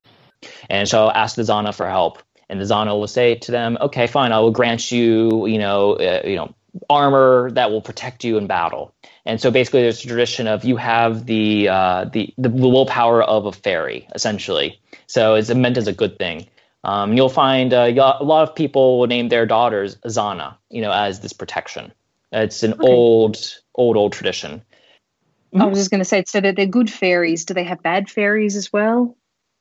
And so I'll ask the Zana for help. And the Zana will say to them, okay, fine, I will grant you, you know, uh, you know, armor that will protect you in battle. And so basically, there's a tradition of you have the uh, the the willpower of a fairy, essentially. So it's meant as a good thing. Um, you'll find uh, a lot of people will name their daughters Zana, you know, as this protection. It's an okay. old, old, old tradition. I was just going to say, so that they're good fairies. Do they have bad fairies as well?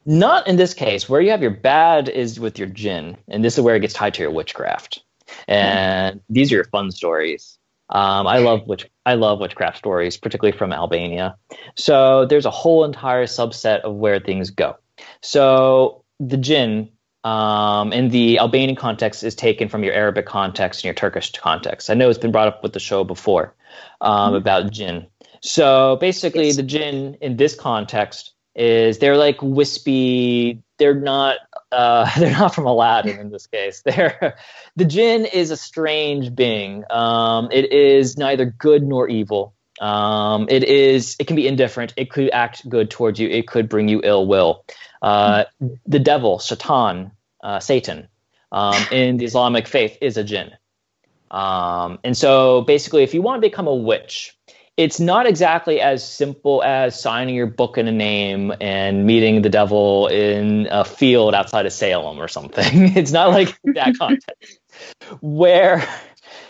Not in this case. Where you have your bad is with your jinn, and this is where it gets tied to your witchcraft and these are your fun stories. Um, I love witch I love witchcraft stories, particularly from Albania. So there's a whole entire subset of where things go. So the jinn um, in the Albanian context is taken from your Arabic context and your Turkish context. I know it's been brought up with the show before um, mm-hmm. about jinn. So basically, yes. the jinn in this context is they're like wispy. They're not uh, [laughs] they're not from Aladdin in this case. [laughs] They're the jinn is a strange being. Um, it is neither good nor evil. Um, it is. It can be indifferent. It could act good towards you. It could bring you ill will. Uh, the devil, Satan, uh, Satan, um, in the Islamic faith is a jinn. Um, and so basically, if you want to become a witch, it's not exactly as simple as signing your book in a name and meeting the devil in a field outside of Salem or something. [laughs] it's not like that [laughs] context. Where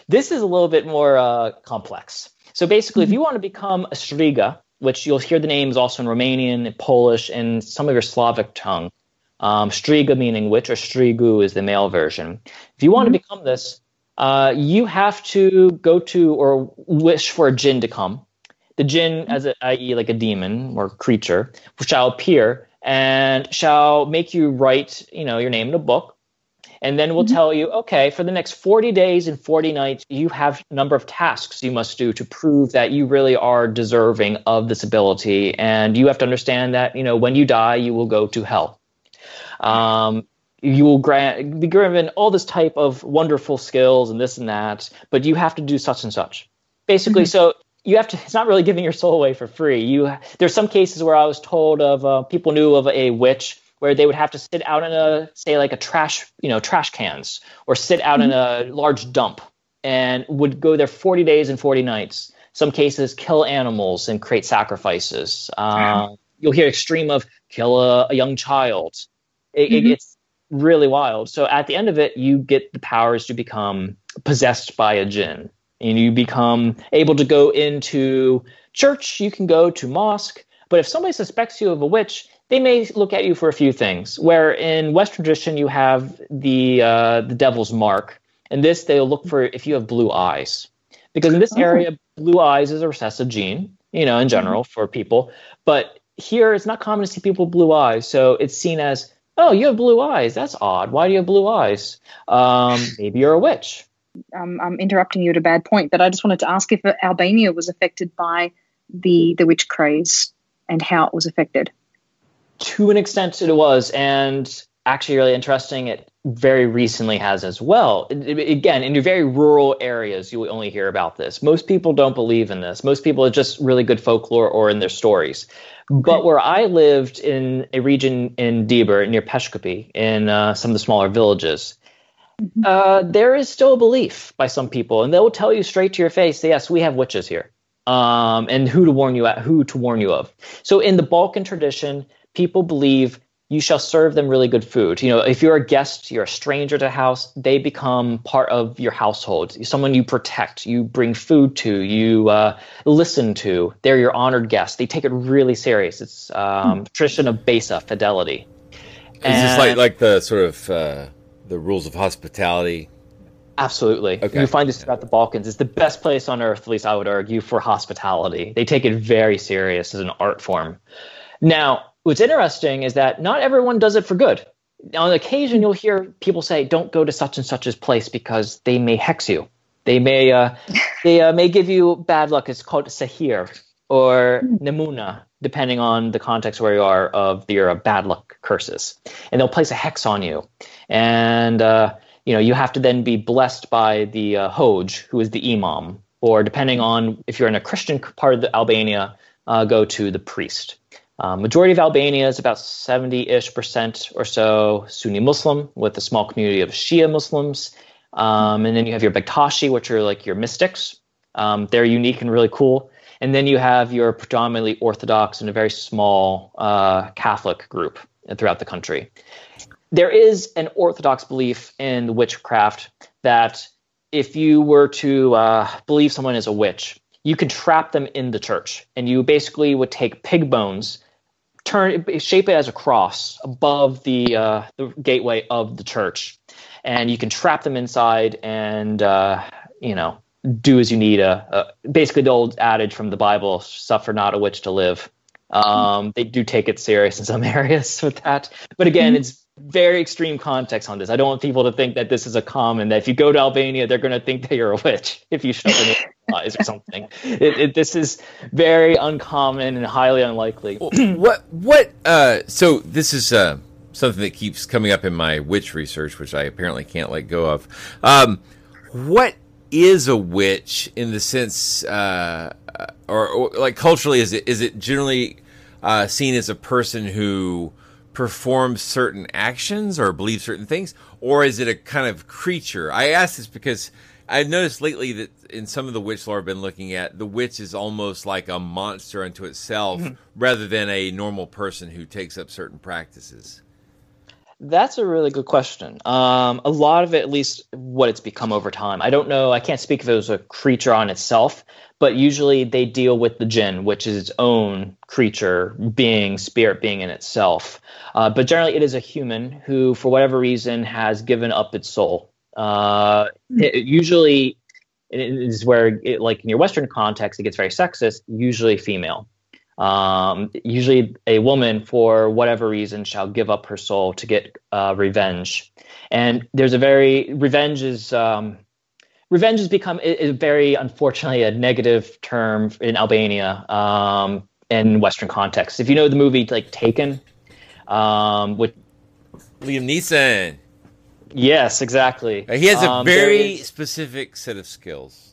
this is a little bit more uh, complex. So basically, if you want to become a striga, which you'll hear the names also in Romanian, and Polish, and some of your Slavic tongue, um, striga meaning witch, or strigu is the male version. If you want mm-hmm. to become this, uh, you have to go to or wish for a jinn to come. The jinn, as a, i.e., like a demon or creature, shall appear and shall make you write, you know, your name in a book, and then we'll mm-hmm. tell you, okay, for the next 40 days and 40 nights, you have a number of tasks you must do to prove that you really are deserving of this ability, and you have to understand that, you know, when you die, you will go to hell. Um, you will grant, be given all this type of wonderful skills and this and that, but you have to do such and such. Basically, mm-hmm. so you have to. It's not really giving your soul away for free. You there's some cases where I was told of uh, people knew of a witch where they would have to sit out in a say like a trash you know trash cans or sit out mm-hmm. in a large dump and would go there 40 days and 40 nights. Some cases kill animals and create sacrifices. Uh, You'll hear extreme of kill a, a young child. It, mm-hmm. it, it's really wild. So at the end of it, you get the powers to become possessed by a jinn. And you become able to go into church, you can go to mosque. But if somebody suspects you of a witch, they may look at you for a few things. Where in Western tradition, you have the uh, the devil's mark. and this, they'll look for if you have blue eyes, because in this oh. area, blue eyes is a recessive gene. You know, in general for people, but here it's not common to see people with blue eyes, so it's seen as Oh, you have blue eyes. That's odd. Why do you have blue eyes? Um, [laughs] maybe you're a witch. um, I'm interrupting you at a bad point, but I just wanted to ask if Albania was affected by the the witch craze and how it was affected. To an extent, it was, and actually, really interesting. It very recently has as well. It, it, again, in your very rural areas, you will only hear about this. Most people don't believe in this. Most people are just really good folklore or in their stories. But where I lived in a region in Dibër near Peshkopi, in uh, some of the smaller villages, uh, there is still a belief by some people, and they will tell you straight to your face, "Yes, we have witches here," um, and who to warn you at, who to warn you of. So, in the Balkan tradition, people believe you shall serve them really good food. You know, if you're a guest, you're a stranger to the house, they become part of your household. Someone you protect, you bring food to, you uh, listen to. They're your honored guests. They take it really serious. It's um, tradition of besa fidelity. Is this like like the sort of uh, the rules of hospitality? Absolutely. Okay. You find this throughout the Balkans. It's the best place on earth, at least I would argue, for hospitality. They take it very serious as an art form. Now, what's interesting is that not everyone does it for good. On occasion, you'll hear people say, "Don't go to such and such's place because they may hex you. They may uh, [laughs] they uh, may give you bad luck." It's called sahir or namuna, depending on the context where you are of your uh, bad luck curses, and they'll place a hex on you, and uh, you know you have to then be blessed by the uh, hoj, who is the imam, or depending on if you're in a Christian part of the Albania, uh, go to the priest. Uh, majority of Albania is about 70-ish percent or so Sunni Muslim, with a small community of Shia Muslims. Um, and then you have your Bektashi, which are like your mystics. Um, they're unique and really cool. And then you have your predominantly Orthodox and a very small uh, Catholic group throughout the country. There is an Orthodox belief in witchcraft that if you were to uh, believe someone is a witch, you could trap them in the church, and you basically would take pig bones, turn shape it as a cross above the uh, the gateway of the church, and you can trap them inside, and uh, you know do as you need. Uh, uh, basically, the old adage from the Bible: "Suffer not a witch to live." Um, they do take it serious in some [laughs] areas with that, but again, it's very extreme context on this. I don't want people to think that this is a common that if you go to Albania, they're going to think that you're a witch if you show them eyes [laughs] or something. It, it, this is very uncommon and highly unlikely. what what? Uh, so this is uh, something that keeps coming up in my witch research, which I apparently can't let go of. Um, what is a witch in the sense, uh, or, or, like culturally, is it is it generally uh, seen as a person who performs certain actions or believe certain things, or is it a kind of creature? I ask this because I've noticed lately that in some of the witch lore I've been looking at, the witch is almost like a monster unto itself Mhm. rather than a normal person who takes up certain practices. That's a really good question. Um, a lot of it, at least what it's become over time. I don't know. I can't speak if it was a creature on itself, but usually they deal with the jinn, which is its own creature, being, spirit being in itself. Uh, but generally, it is a human who, for whatever reason, has given up its soul. Uh, it- it usually, it is where, it, like in your Western context, it gets very sexist. Usually, female. Um, usually, a woman, for whatever reason, shall give up her soul to get uh, revenge. And there's a very revenge is um, revenge has become is very unfortunately a negative term in Albania um, in Western context. If you know the movie like Taken, um, which Liam Neeson. Yes, exactly. He has a Um, very is- specific set of skills.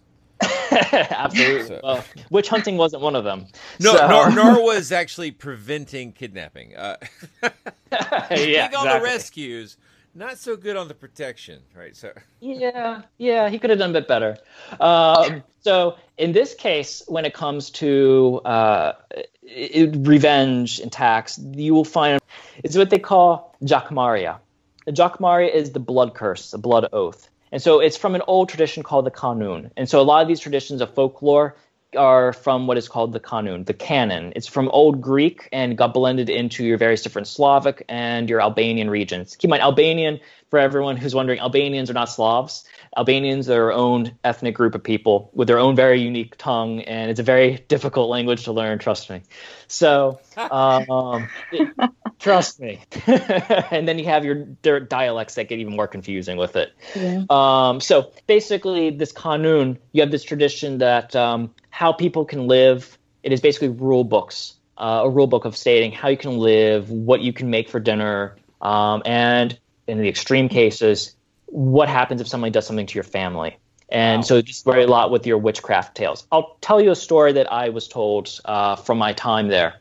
[laughs] absolutely. Well, witch hunting wasn't one of them. No, So- nor, nor [laughs] was actually preventing kidnapping. Uh, [laughs] yeah, big on the rescues, not so good on the protection, right? So Yeah, yeah, he could have done a bit better. Um, so in this case, when it comes to uh, i- revenge and tax, you will find it's what they call Gjakmarrja. Gjakmarrja is the blood curse, the blood oath. And so it's from an old tradition called the Kanun. And so a lot of these traditions of folklore are from what is called the kanun, the canon. It's from Old Greek and got blended into your various different Slavic and your Albanian regions. Keep in mind, Albanian, for everyone who's wondering, Albanians are not Slavs. Albanians are their own ethnic group of people with their own very unique tongue, and it's a very [laughs] difficult language to learn. Trust me. So, um, it, [laughs] trust me. [laughs] and then you have your dialects that get even more confusing with it. Yeah. Um, so basically, this kanun, you have this tradition that um, how people can live. It is basically rule books, uh, a rule book of stating how you can live, what you can make for dinner, um, and in the extreme cases, what happens if somebody does something to your family. And wow. so just very a lot with your witchcraft tales. I'll tell you a story that I was told uh, from my time there.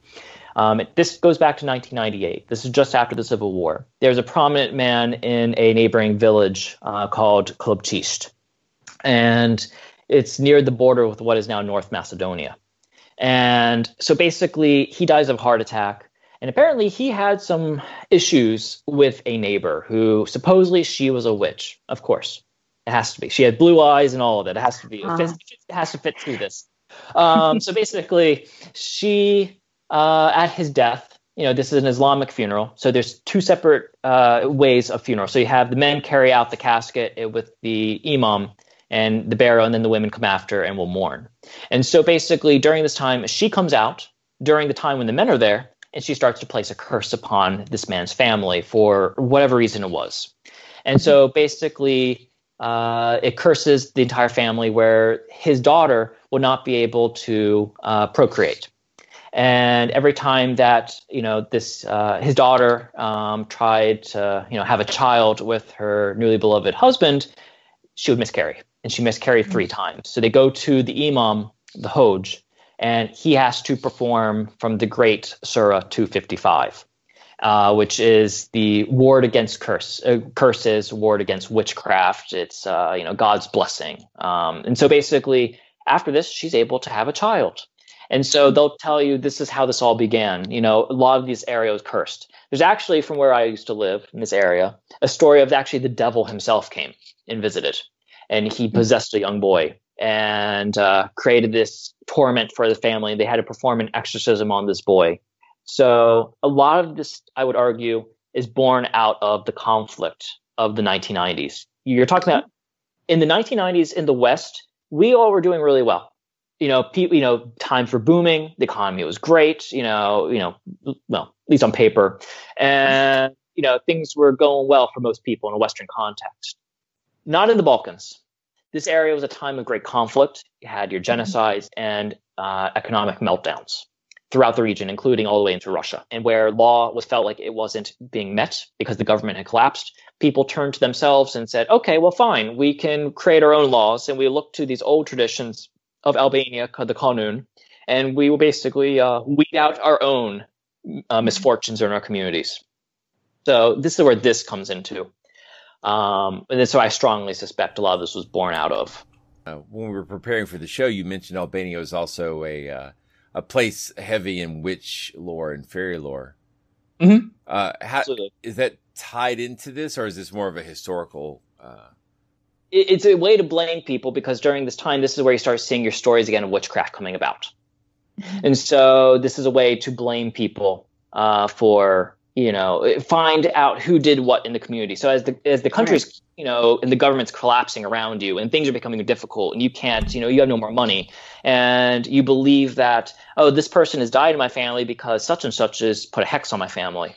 Um, this goes back to 1998. This is just after the Civil War. There's a prominent man in a neighboring village uh, called Kllobçisht, and it's near the border with what is now North Macedonia. And so basically, he dies of a heart attack. And apparently, he had some issues with a neighbor who supposedly she was a witch. Of course, it has to be. She had blue eyes and all of it. It has to be. Uh-huh. It, has to fit through this. Um, so basically, she uh, at his death. You know, this is an Islamic funeral, so there's two separate uh, ways of funeral. So you have the men carry out the casket with the imam and the barrow, and then the women come after and will mourn. And so basically, during this time, she comes out during the time when the men are there, and she starts to place a curse upon this man's family for whatever reason it was. And so basically, uh, it curses the entire family where his daughter will not be able to uh, procreate. And every time that you know this, uh, his daughter um, tried to you know have a child with her newly beloved husband, she would miscarry, and she miscarried three times. So they go to the imam, the Hoj, and he has to perform from the great Surah 255, uh, which is the ward against curse, uh, curses, ward against witchcraft. It's uh, you know God's blessing, um, and so basically after this, she's able to have a child. And so they'll tell you this is how this all began. You know, a lot of these areas cursed. There's actually, from where I used to live in this area, a story of actually the devil himself came and visited, and he possessed a young boy and uh, created this torment for the family. They had to perform an exorcism on this boy. So a lot of this, I would argue, is born out of the conflict of the 1990s. You're talking about in the 1990s in the West, we all were doing really well. You know, pe- you know, times were booming. The economy was great. You know, you know, well, at least on paper, and you know, things were going well for most people in a Western context. Not in the Balkans this area was a time of great conflict. You had your mm-hmm. genocides and uh, economic meltdowns throughout the region, including all the way into Russia. And where law was felt like it wasn't being met because the government had collapsed, people turned to themselves and said, okay, well, fine, we can create our own laws. And we look to these old traditions of Albania, called the Kanun, and we will basically uh, weed out our own uh, mm-hmm. misfortunes in our communities. So this is where this comes into. Um, and so I strongly suspect a lot of this was born out of. Uh, when we were preparing for the show, you mentioned Albania was also a uh, a place heavy in witch lore and fairy lore. Mm-hmm. Uh, how, is that tied into this, or is this more of a historical? Uh, it, it's a way to blame people because during this time, this is where you start seeing your stories again of witchcraft coming about, [laughs] and so this is a way to blame people uh, for you know find out who did what in the community so as the as the country's right. you know and the government's collapsing around you and things are becoming difficult and you can't you know you have no more money and you believe that oh this person has died in my family because such and such has put a hex on my family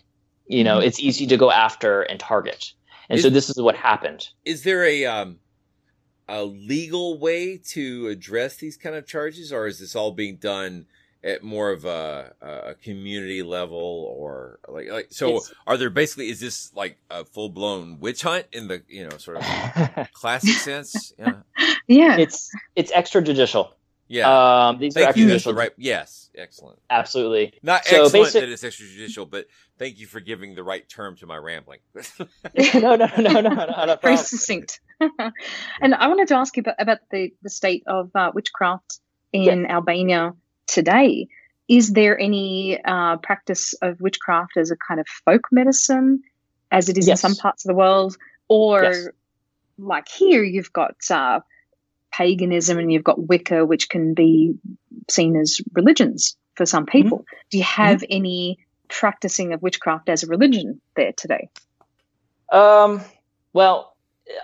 you know mm-hmm. it's easy to go after and target and is, so this is what happened is there a um a legal way to address these kind of charges or is this all being done at more of a, a community level or like like so it's, are there basically is this like a full blown witch hunt in the you know sort of [laughs] classic sense? Yeah. [laughs] Yeah. It's it's extrajudicial. Yeah. Um these thank are you the right yes excellent. Absolutely. Not so excellent basic, that it's extrajudicial but thank you for giving the right term to my rambling. [laughs] No no no no no, no very succinct. And i wanted to ask you about, about the the state of uh, witchcraft in yeah. albania today. Is there any uh, practice of witchcraft as a kind of folk medicine, as it is yes. in some parts of the world, or yes. like here you've got uh, paganism and you've got Wicca, which can be seen as religions for some people. Mm-hmm. Do you have mm-hmm. any practicing of witchcraft as a religion there today? Um, well,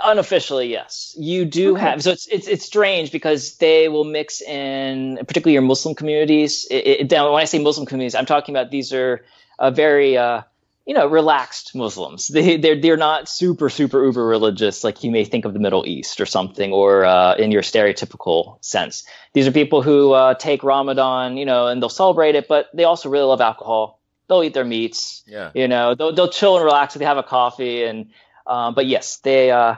unofficially, yes. You do okay. have. So it's, it's it's strange because they will mix in, particularly your Muslim communities. It, it, when I say Muslim communities, I'm talking about these are a very uh, you know, relaxed Muslims. They they're they're not super super uber religious like you may think of the Middle East or something, or uh, in your stereotypical sense. These are people who uh, take Ramadan, you know, and they'll celebrate it, but they also really love alcohol. They'll eat their meats. Yeah. You know, they'll they'll chill and relax. If they have a coffee, and um, but yes, they uh,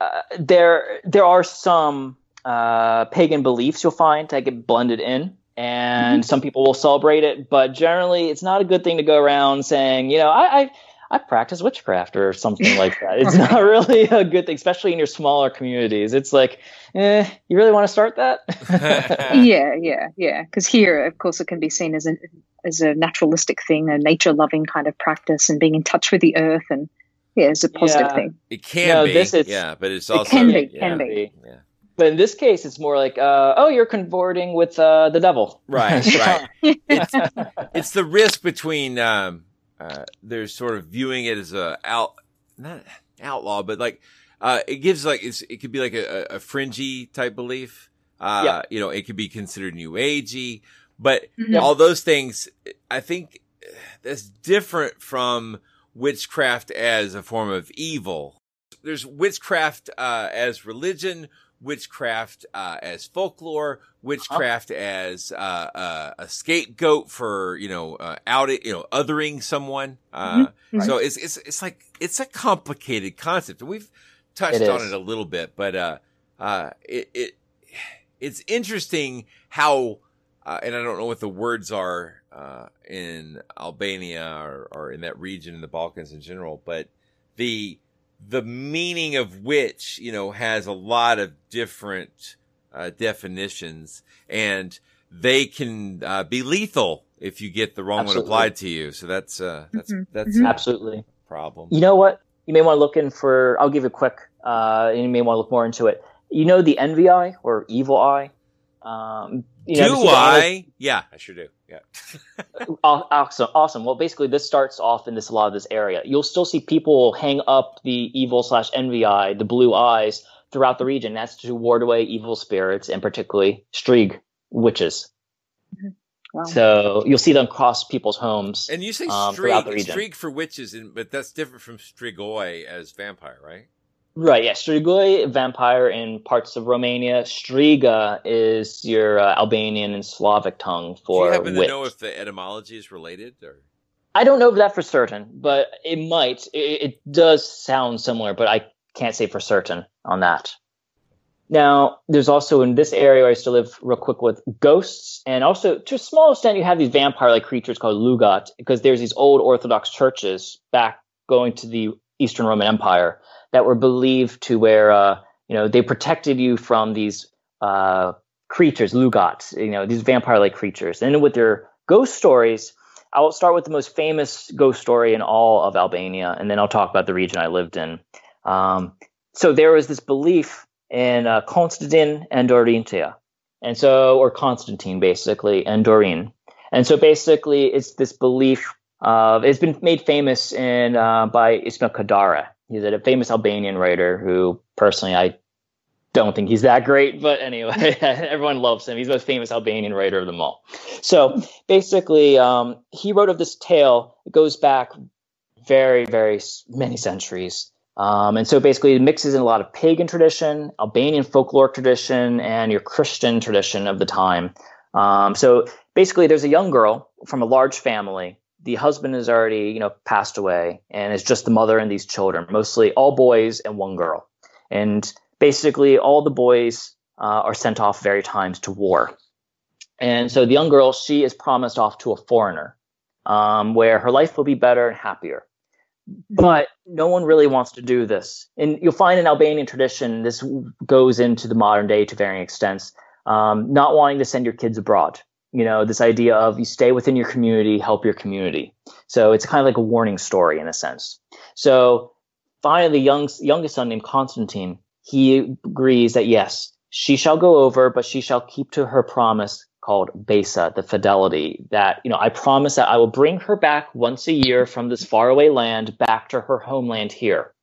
uh, there there are some uh, pagan beliefs you'll find that get blended in and mm-hmm. some people will celebrate it, but generally it's not a good thing to go around saying, you know, I, I I practice witchcraft or something like that. It's [laughs] not really a good thing, especially in your smaller communities. It's like, eh, you really want to start that? [laughs] [laughs] yeah, yeah, yeah. Because here, of course, it can be seen as a as a naturalistic thing, a nature loving kind of practice, and being in touch with the earth, and yeah, it's a positive yeah. thing. It can no, be, this is, yeah, but it's also it can be, yeah, can be. Yeah. But in this case, it's more like, uh, oh, you're converting with uh, the devil. Right, [laughs] right. [laughs] it's, it's, the risk between um, uh, there's sort of viewing it as a out, not outlaw, but like uh, it gives like it's, it could be like a, a fringy type belief. Uh, yeah. You know, it could be considered new agey, but mm-hmm. all those things, I think that's different from witchcraft as a form of evil. There's witchcraft uh, as religion witchcraft uh, as folklore, witchcraft uh-huh. as uh, uh, a scapegoat for you know uh, out you know othering someone. Uh, mm-hmm. So it's it's it's like it's a complicated concept, and we've touched it on it a little bit, but uh, uh, it it it's interesting how. And I don't know what the words are in Albania or, or in that region in the Balkans in general, but the the meaning of which, you know, has a lot of different uh, definitions and they can uh, be lethal if you get the wrong Absolutely. one applied to you. So that's, uh, that's, mm-hmm. that's mm-hmm. Absolutely problem. You know what? You may want to look in for, I'll give you a quick, uh, you may want to look more into it. You know, the envy eye or evil eye. Um, you know, do I? Yeah, I sure do. Yeah. [laughs] awesome. Awesome. Well, basically, this starts off in this a lot of this area. You'll still see people hang up the evil slash envy eye, the blue eyes, throughout the region. That's to ward away evil spirits and particularly Striga witches. Mm-hmm. Wow. So you'll see them cross people's homes. And you say um, Striga, for witches, but that's different from Strigoi as vampire, right? Right, yeah. Strigoi, vampire in parts of Romania. Striga is your uh, Albanian and Slavic tongue for Do you happen wit. to know if the etymology is related? or? I don't know that for certain, but it might. It, it does sound similar, but I can't say for certain on that. Now, there's also in this area where I used to live real quick with ghosts, and also to a small extent, you have these vampire-like creatures called Lugat, because there's these old Orthodox churches back going to the Eastern Roman Empire that were believed to where uh, you know they protected you from these uh, creatures, lugats, you know these vampire-like creatures. And with their ghost stories, I'll start with the most famous ghost story in all of Albania, and then I'll talk about the region I lived in. Um, so there was this belief in uh, and Dorinthia, and so or Constantine basically and Doreen, and so basically it's this belief. Uh, it's been made famous in uh, by Ismail Kadare, He's a famous Albanian writer who, personally, I don't think he's that great, but anyway, [laughs] everyone loves him. He's the most famous Albanian writer of them all. So basically, um, he wrote of this tale. It goes back very, very many centuries. Um, and so basically, it mixes in a lot of pagan tradition, Albanian folklore tradition, and your Christian tradition of the time. Um, so basically, there's a young girl from a large family the husband has already, you know, passed away and it's just the mother and these children, mostly all boys and one girl. And basically all the boys uh, are sent off very times to war. And so the young girl, she is promised off to a foreigner um, where her life will be better and happier. But no one really wants to do this. And you'll find in Albanian tradition, this goes into the modern day to varying extents, um, not wanting to send your kids abroad you know, this idea of you stay within your community, help your community. So it's kind of like a warning story in a sense. So finally, the young, youngest son named Constantine, he agrees that yes, she shall go over, but she shall keep to her promise called Besa, the fidelity that, you know, I promise that I will bring her back once a year from this faraway land back to her homeland here.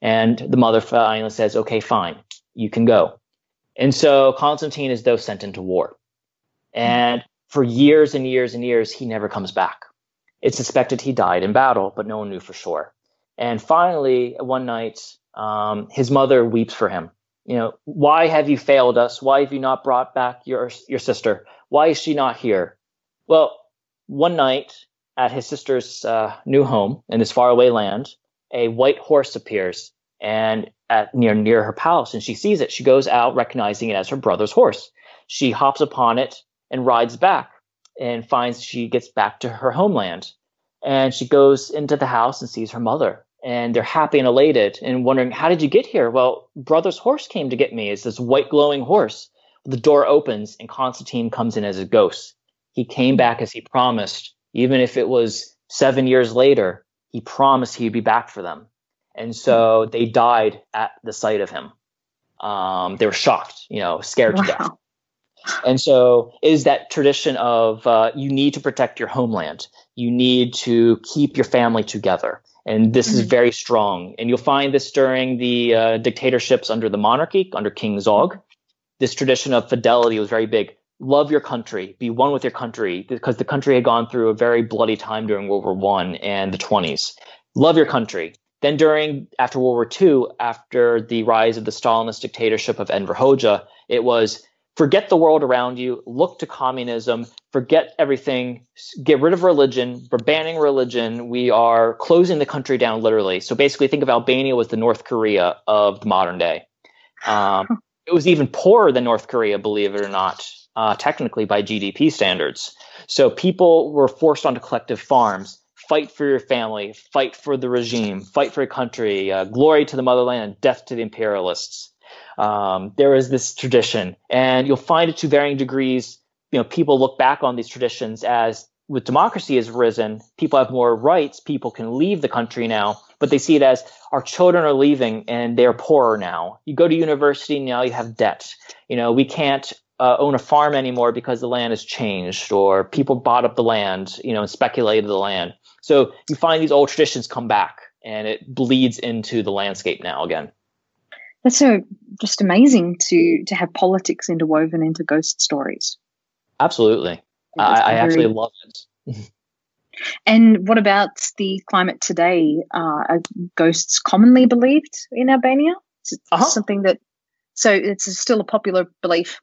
And the mother finally says, okay, fine, you can go. And so Constantine is though sent into war. And for years and years and years, he never comes back. It's suspected he died in battle, but no one knew for sure. And finally, one night, um, his mother weeps for him. You know, why have you failed us? Why have you not brought back your your sister? Why is she not here? Well, one night at his sister's uh, new home in this faraway land, a white horse appears and at near near her palace, and she sees it. She goes out, recognizing it as her brother's horse. She hops upon it and rides back, and finds she gets back to her homeland. And she goes into the house and sees her mother, and they're happy and elated, and wondering, "How did you get here?" Well, brother's horse came to get me. It's this white glowing horse. The door opens, and Constantine comes in as a ghost. He came back as he promised, even if it was seven years later. He promised he'd be back for them and so they died at the sight of him. Um, they were shocked, you know, scared wow. to death. And so is that tradition of uh, you need to protect your homeland. You need to keep your family together. And this mm-hmm. is very strong. And you'll find this during the uh, dictatorships under the monarchy, under King Zog. This tradition of fidelity was very big. Love your country, be one with your country, because the country had gone through a very bloody time during World War One and the 20s. Love your country. Then during after World War II, after the rise of the Stalinist dictatorship of Enver Hoxha, it was forget the world around you, look to communism, forget everything, get rid of religion. We're banning religion. We are closing the country down literally. So basically, think of Albania was the North Korea of the modern day. Um, [laughs] it was even poorer than North Korea, believe it or not, uh, technically by GDP standards. So people were forced onto collective farms fight for your family, fight for the regime, fight for your country, uh, glory to the motherland, death to the imperialists. Um, there is this tradition, and you'll find it to varying degrees. You know, people look back on these traditions as with democracy has risen, people have more rights, people can leave the country now, but they see it as our children are leaving and they're poorer now. You go to university now, you have debt. You know, we can't uh, own a farm anymore because the land has changed or people bought up the land, you know, and speculated the land. So you find these old traditions come back and it bleeds into the landscape now again. That's so just amazing to to have politics interwoven into ghost stories. Absolutely. I, I absolutely love it. [laughs] and what about the climate today? Uh, are ghosts commonly believed in Albania? Is it uh-huh. something that so it's still a popular belief?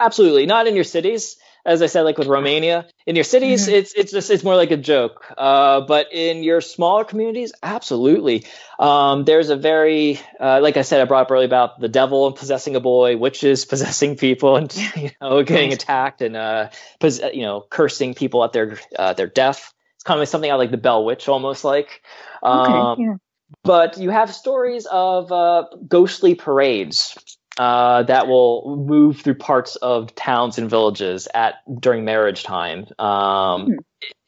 Absolutely. Not in your cities as I said, like with Romania, in your cities, mm-hmm. it's it's just it's more like a joke. Uh, but in your smaller communities, absolutely. Um, there's a very, uh, like I said, I brought up earlier about the devil possessing a boy, witches [laughs] possessing people, and you know, getting attacked and uh, pos- you know, cursing people at their uh, their death. It's kind of something I like the Bell Witch, almost like. Um, okay, yeah. But you have stories of uh, ghostly parades uh, that will move through parts of towns and villages at during marriage time. Um, hmm.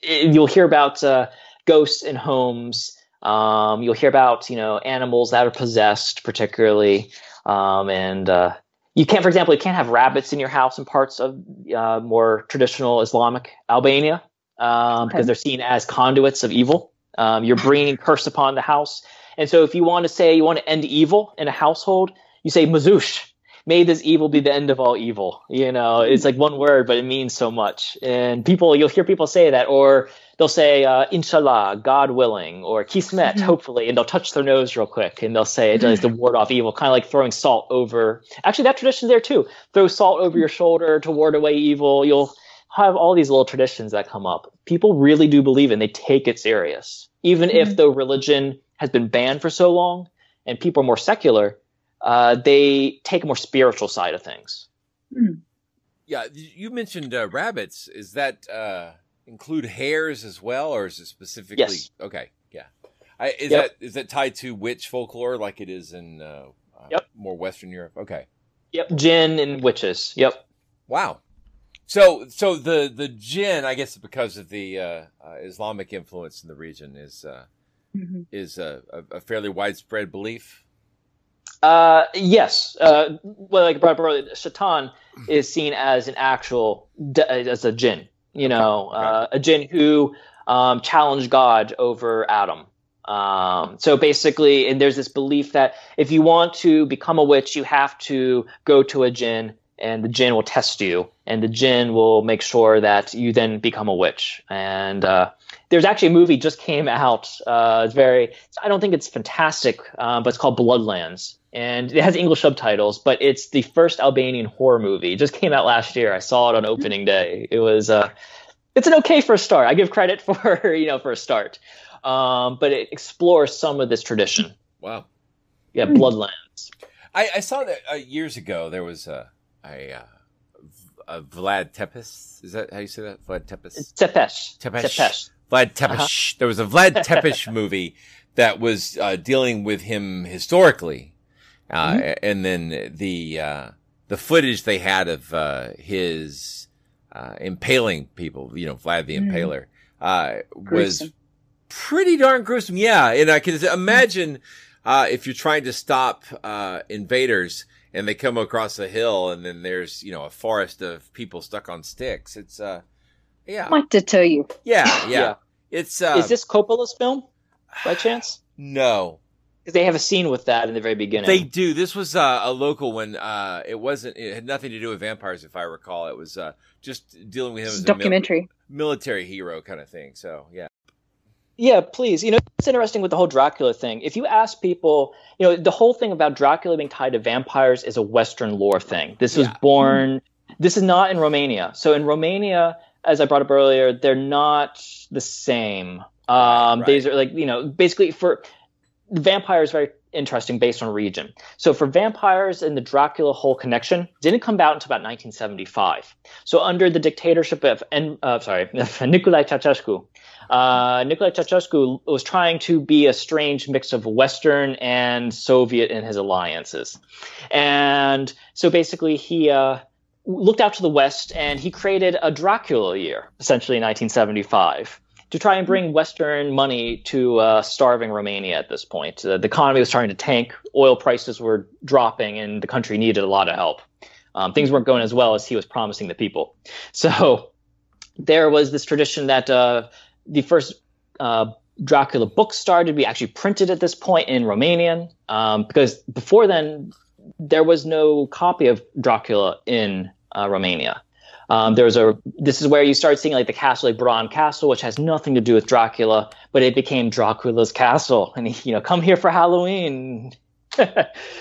it, you'll hear about uh, ghosts in homes. Um, you'll hear about you know animals that are possessed, particularly, um, and uh, you can't, for example, you can't have rabbits in your house in parts of uh, more traditional Islamic Albania um, okay. because they're seen as conduits of evil. Um, you're bringing curse upon the house, and so if you want to say you want to end evil in a household you say mazush may this evil be the end of all evil. You know it's like one word but it means so much. And people you'll hear people say that or they'll say uh, inshallah god willing or kismet mm-hmm. hopefully and they'll touch their nose real quick and they'll say it does to ward off evil kind of like throwing salt over actually that tradition there too. Throw salt over your shoulder to ward away evil. You'll have all these little traditions that come up. People really do believe in they take it serious. Even mm-hmm. if the religion has been banned for so long and people are more secular uh, they take a more spiritual side of things. Hmm. Yeah, you mentioned uh, rabbits. Is that uh, include hares as well, or is it specifically? Yes. Okay. Yeah. I, is yep. that is that tied to witch folklore like it is in uh, uh, yep. more Western Europe? Okay. Yep. Jinn and witches. Yep. Wow. So, so the the jinn, I guess, because of the uh, uh, Islamic influence in the region, is uh, mm-hmm. is a, a, fairly widespread belief. Uh, yes. Uh, well, like I brought up earlier, Shaitan is seen as an actual as a jinn. You know, uh, a jinn who um, challenged God over Adam. Um, so basically, and there's this belief that if you want to become a witch, you have to go to a jinn, and the jinn will test you, and the jinn will make sure that you then become a witch. And uh, there's actually a movie just came out. Uh, it's very, I don't think it's fantastic, uh, but it's called Bloodlands, and it has English subtitles. But it's the first Albanian horror movie. It just came out last year. I saw it on opening day. It was, uh, it's an okay first start. I give credit [laughs] for you know for a start, um, but it explores some of this tradition. Wow. Yeah, Bloodlands. I, I saw that uh, years ago. There was a, a, uh, a Vlad Tepes. Is that how you say that? Vlad Tepes. Tepesh. Tepes. Tepesh. Vlad Tepes. Uh-huh. There was a Vlad Tepes [laughs] movie that was uh, dealing with him historically, uh, Mm-hmm. and then the uh, the footage they had of uh, his uh, impaling people. You know, Vlad the Mm-hmm. Impaler uh, was pretty darn gruesome. Yeah, and I can imagine uh, if you're trying to stop uh, invaders and they come across a hill and then there's you know a forest of people stuck on sticks. It's uh, yeah, Might deter you. yeah, [laughs] yeah. Yeah. It's uh, Is this Coppola's film, by chance? no. Because they have a scene with that in the very beginning. They do. This was uh, a local one. Uh, it wasn't. It had nothing to do with vampires, if I recall. It was uh, just dealing with him It's as a documentary. a mil- military hero kind of thing. So yeah. Yeah, please. You know, it's interesting with the whole Dracula thing. If you ask people, you know, the whole thing about Dracula being tied to vampires is a Western lore thing. This was Yeah. born, this is not in Romania. So in Romania, as I brought up earlier, they're not the same. Um, Right. These are like, you know, basically for vampire is very interesting based on region. So for vampires and the Dracula whole connection didn't come about until about 1975. So under the dictatorship of, uh, sorry, [laughs] Nicolae Ceausescu, uh, Nicolae Ceausescu was trying to be a strange mix of Western and Soviet in his alliances. And so basically he uh, looked out to the West and he created a Dracula year, essentially in 1975 to try and bring Western money to uh, starving Romania at this point. Uh, the economy was starting to tank, oil prices were dropping, and the country needed a lot of help. Um, things weren't going as well as he was promising the people. [laughs] So there was this tradition that uh, the first uh, Dracula book started to be actually printed at this point in Romanian, um, because before then there was no copy of Dracula in uh, Romania. Um, there was a. This is where you start seeing like the castle, like Bran Castle, which has nothing to do with Dracula, but it became Dracula's castle, and he, you know, come here for Halloween. [laughs]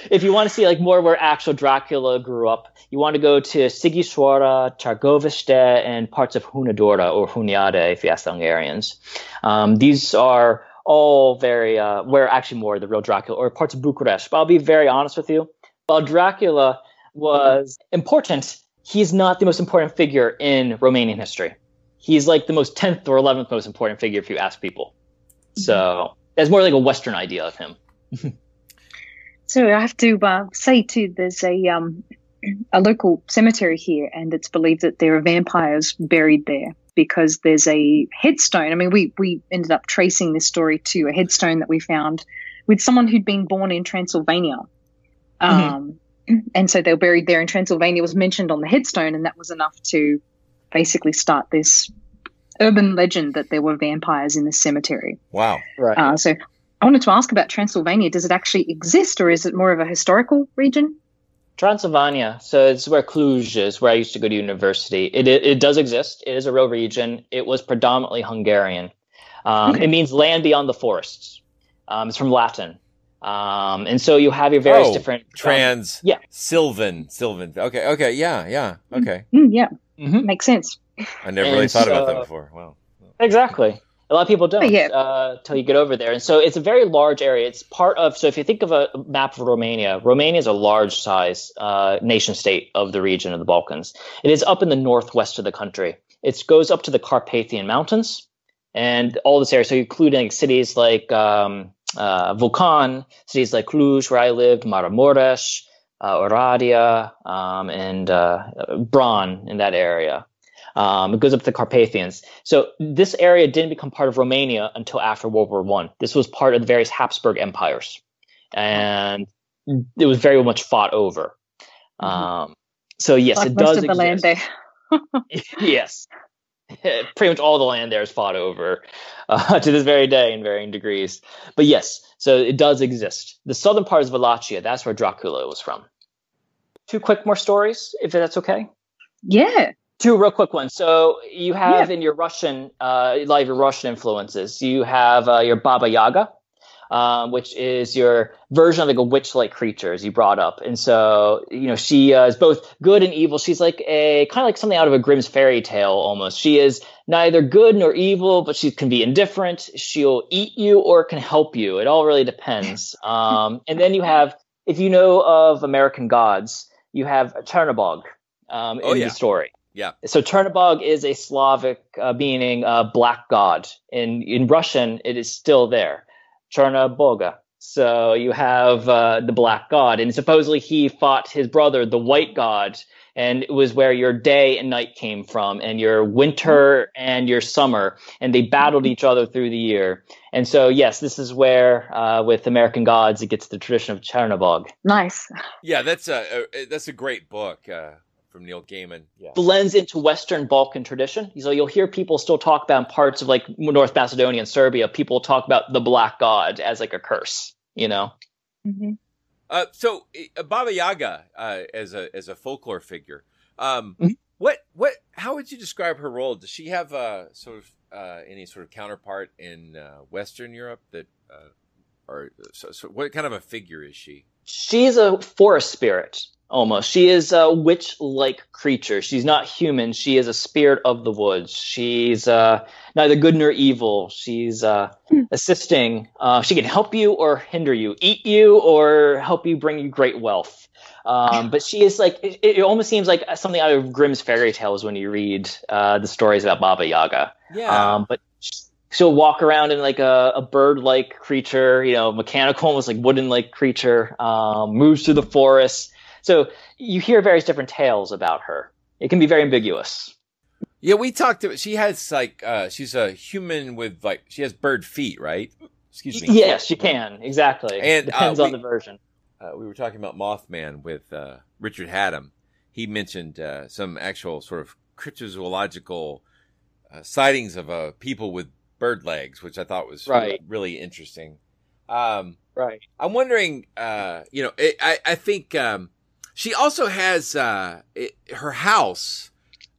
if you want to see like more where actual Dracula grew up, you want to go to Sighisoara, Targoviste, and parts of Hunedoara or Hunyade, if you ask the Hungarians. Um, these are all very uh, where actually more the real Dracula or parts of Bucharest. But I'll be very honest with you. While Dracula was important, he's not the most important figure in Romanian history. He's like the most 10th or 11th most important figure if you ask people. So that's more like a Western idea of him. [laughs] So I have to uh, say too, there's a um, a local cemetery here, and it's believed that there are vampires buried there because there's a headstone. I mean, we we ended up tracing this story to a headstone that we found with someone who'd been born in Transylvania. Um, And so they were buried there, and Transylvania was mentioned on the headstone, and that was enough to basically start this urban legend that there were vampires in this cemetery. Wow. Right. Uh, so I wanted to ask about Transylvania. Does it actually exist, or is it more of a historical region? Transylvania. So it's where Cluj is, where I used to go to university. It, it, it does exist. It is a real region. It was predominantly Hungarian. Um, Okay. It means land beyond the forests. Um, it's from Latin. Um, and so you have your various Oh, different trans. yeah. Sylvan. Sylvan. Okay. Okay. Yeah. Yeah. Okay. Mm, yeah, Mhm. makes sense. I never really And thought about that before. Wow. Exactly. A lot of people don't Oh, yeah. uh, till you get over there. And so it's a very large area. It's part of, so if you think of a map of Romania, Romania is a large size uh, nation state of the region of the Balkans. It is up in the northwest of the country. It goes up to the Carpathian Mountains and all this area. So including cities like um, uh, Vulcan, cities like Cluj, where I lived, Maramuresh, uh, Oradea, um, and uh, Bran in that area. Um, it goes up to the Carpathians. So this area didn't become part of Romania until after World War One. This was part of the various Habsburg empires, and it was very much fought over. Um, so yes, like it does of the land exist. there. [laughs] yes. [laughs] Pretty much all the land there is fought over uh, [laughs] to this very day in varying degrees. But yes, so it does exist. The southern part is Wallachia. That's where Dracula was from. Two quick more stories, if that's okay. Yeah. Two real quick ones. So you have in your Russian, uh, a lot of your Russian influences. You have uh, your Baba Yaga, um, which is your version of like a witch-like creature, as you brought up. And so, you know, she uh, is both good and evil. She's like a kind of like something out of a Grimm's fairy tale almost. She is neither good nor evil, but she can be indifferent. She'll eat you or can help you. It all really depends. [laughs] Um, and then you have, if you know of American gods, you have Chernobog um, in Oh, yeah. the story. Yeah. So Chernobog is a Slavic uh, meaning uh, black god. In in Russian, it is still there, Chernoboga. So you have uh, the black god, and supposedly he fought his brother, the white god, and it was where your day and night came from, and your winter and your summer, and they battled each other through the year. And so yes, this is where uh, with American gods it gets the tradition of Chernobog. Nice. Yeah, that's a, a that's a great book uh, from Neil Gaiman. Yeah. blends into Western Balkan tradition. So you'll hear people still talk about in parts of like North Macedonia and Serbia, people talk about the black god as like a curse, you know? Mm-hmm. Uh, so uh, Baba Yaga uh, as a as a folklore figure, um, Mm-hmm. what what how would you describe her role? Does she have uh, sort of uh, any sort of counterpart in uh, Western Europe that, uh, or so, so what kind of a figure is she? She's a forest spirit almost. She is a witch like creature. She's not human. She is a spirit of the woods. She's uh, neither good nor evil. She's uh, assisting. Uh, she can help you or hinder you, eat you or help you bring you great wealth. Um, but she is like, it, it almost seems like something out of Grimm's fairy tales when you read uh, the stories about Baba Yaga. Yeah. Um, but she'll walk around in like a, a bird-like creature, you know, mechanical, almost like wooden-like creature. Um, moves through the forest. So you hear various different tales about her. It can be very ambiguous. Yeah, we talked. To, she has like uh, she's a human with like she has bird feet, right? Excuse me. Yes, she can exactly. And, depends uh, on we- the version. uh, we were talking about Mothman with uh, Richard Haddam. He mentioned uh, some actual sort of cryptozoological uh, sightings of uh, people with bird legs, which I thought was Right. really interesting. Um, Right. I'm wondering, uh, you know, it, I, I think um, she also has uh, it, her house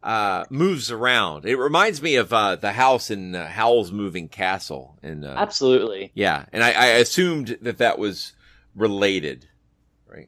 uh, moves around. It reminds me of uh, the house in uh, Howl's Moving Castle. And uh, Absolutely. yeah, and I, I assumed that that was related.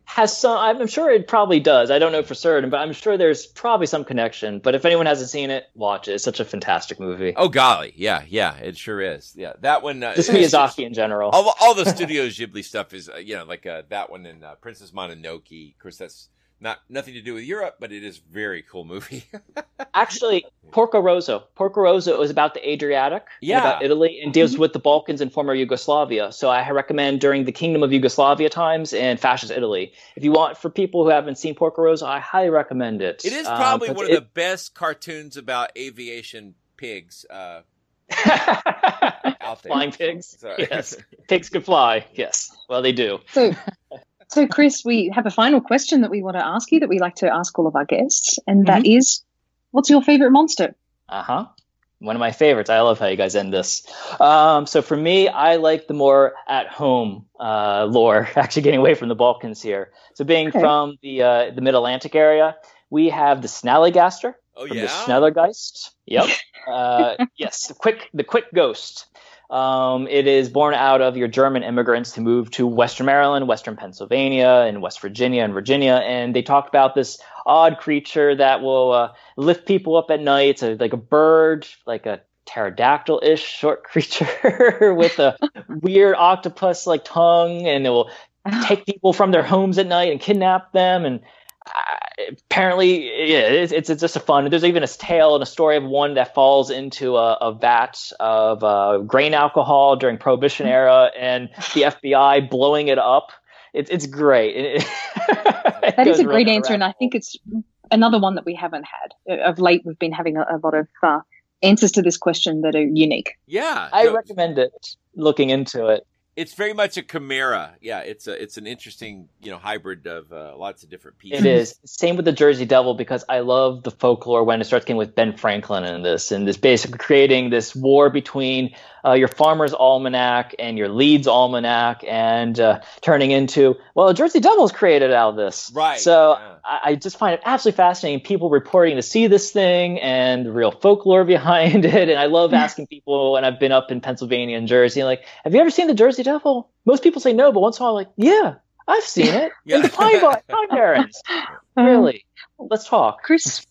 Has some? I'm sure it probably does. I don't know for certain, but I'm sure there's probably some connection. But if anyone hasn't seen it, watch it. It's such a fantastic movie. Oh golly, yeah, yeah, it sure is. Yeah, that one. Uh, Just [laughs] Miyazaki in general. all, all the [laughs] Studio Ghibli stuff is, uh, you know, like uh, that one and uh, Princess Mononoke. Of course, that's not nothing to do with Europe, but it is a very cool movie. [laughs] Actually, Porco Rosso. Porco Rosso is about the Adriatic, Yeah. about Italy, and deals with the Balkans and former Yugoslavia. So I recommend during the Kingdom of Yugoslavia times and fascist Italy. If you want, for people who haven't seen Porco Rosso, I highly recommend it. it is Um, probably but one of it- the best cartoons about aviation pigs uh, [laughs] out there. flying pigs. Sorry. Yes, pigs can fly. Yes, well they do. So, [laughs] so Chris, we have a final question that we want to ask you that we like to ask all of our guests, and that is, what's your favorite monster? Uh huh. One of my favorites. I love how you guys end this. Um, so for me, I like the more at home uh, lore. [laughs] Actually, getting away from the Balkans here. So being Okay. from the uh, the Mid Atlantic area, we have the Snallygaster Oh from yeah. the Schnellergeist. Yep. [laughs] uh, yes, the quick the quick ghost. Um, it is born out of your German immigrants who moved to Western Maryland, Western Pennsylvania, and West Virginia and Virginia, and they talked about this odd creature that will uh, lift people up at night. It's a, like a bird, like a pterodactyl-ish short [laughs] creature [laughs] with a weird octopus-like tongue, and it will [laughs] take people from their homes at night and kidnap them and apparently yeah it's, it's it's just a fun there's even a tale and a story of one that falls into a, a vat of uh, grain alcohol during prohibition era and the fbi blowing it up it's it's great [laughs] It- it That is a great really answer, and I think it's another one that we haven't had Uh, of late. We've been having a, a lot of uh, answers to this question that are unique. Yeah. i no, recommend it looking into it It's very much a chimera. Yeah, it's a it's an interesting you know hybrid of uh, lots of different pieces. It is. Same with the Jersey Devil because I love the folklore when it starts getting with Ben Franklin in this and this basically creating this war between uh, your Farmer's Almanac and your Leeds Almanac and uh, turning into well, the Jersey Devil is created out of this. Right. So I, I just find it absolutely fascinating. People reporting to see this thing and the real folklore [laughs] behind it. And I love asking people And I've been up in Pennsylvania and Jersey, like, have you ever seen the Jersey Devil? Most people say no, but once in a while, like, yeah, I've seen it. Yeah. Like Pine, Pine Barrens. Really? Let's talk. Chris,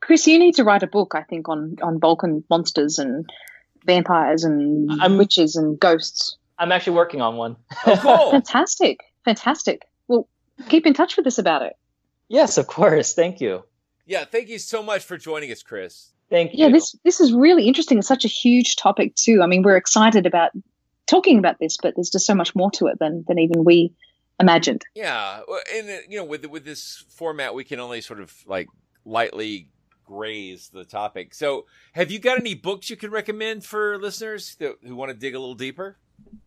Chris, you need to write a book, I think, on on Balkan monsters and vampires and witches and ghosts. I'm actually working on one. Oh, Fantastic, fantastic. Well, keep in touch with us about it. Yes, of course. Thank you. Yeah, thank you so much for joining us, Chris. Thank you. Yeah, this this is really interesting. It's such a huge topic too. I mean, we're excited about talking about this, but there's just so much more to it than than even we imagined. Yeah, well, and uh, you know, with with this format, we can only sort of like lightly graze the topic. So, have you got any books you can recommend for listeners that, who want to dig a little deeper?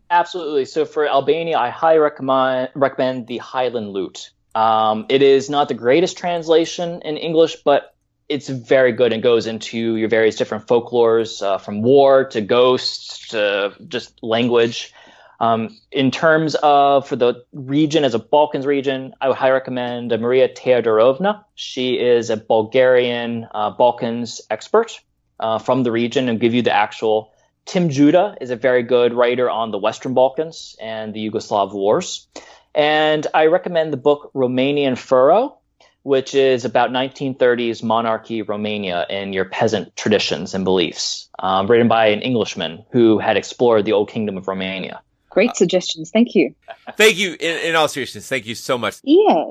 Absolutely. So for Albania, I highly recommend recommend the Highland Lute. Um, it is not the greatest translation in English, but it's very good and goes into your various different folklores, uh, from war to ghosts to just language. Um, in terms of for the region as a Balkans region, I would highly recommend Maria Todorova. She is a Bulgarian uh, Balkans expert uh, from the region and give you the actual. Tim Judah is a very good writer on the Western Balkans and the Yugoslav wars. And I recommend the book Romanian Furrow, which is about 1930s monarchy Romania and your peasant traditions and beliefs, um, written by an Englishman who had explored the old kingdom of Romania. Great suggestions. Thank you. Thank you. In, in all seriousness, thank you so much. Yeah.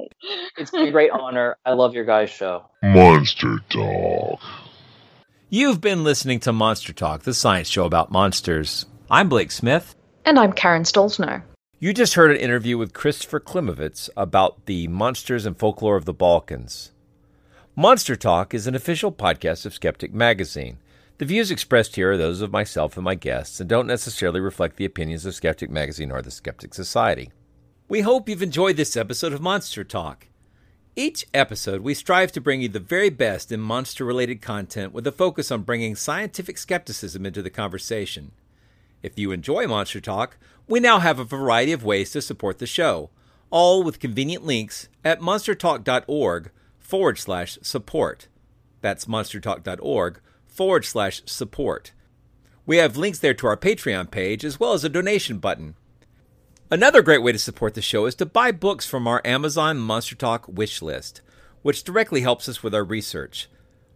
It's been a great honor. I love your guys' show. Monster Talk. You've been listening to Monster Talk, the science show about monsters. I'm Blake Smith. And I'm Karen Stollznow. You just heard an interview with Christopher Klimovitz about the monsters and folklore of the Balkans. Monster Talk is an official podcast of Skeptic Magazine. The views expressed here are those of myself and my guests and don't necessarily reflect the opinions of Skeptic Magazine or the Skeptic Society. We hope you've enjoyed this episode of Monster Talk. Each episode, we strive to bring you the very best in monster related content with a focus on bringing scientific skepticism into the conversation. If you enjoy Monster Talk, we now have a variety of ways to support the show, all with convenient links at monstertalk.org forward slash support. That's monstertalk.org forward slash support. We have links there to our Patreon page as well as a donation button. Another great way to support the show is to buy books from our Amazon Monster Talk wish list, which directly helps us with our research.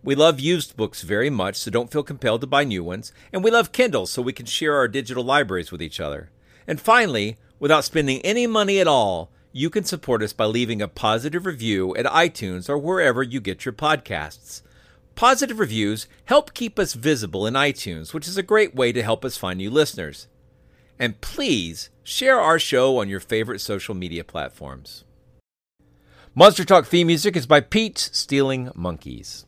We love used books very much, so don't feel compelled to buy new ones, and we love Kindle so we can share our digital libraries with each other. And finally, without spending any money at all, you can support us by leaving a positive review at iTunes or wherever you get your podcasts. Positive reviews help keep us visible in iTunes, which is a great way to help us find new listeners. And please share our show on your favorite social media platforms. Monster Talk theme music is by Pete's Stealing Monkeys.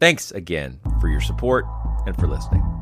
Thanks again for your support and for listening.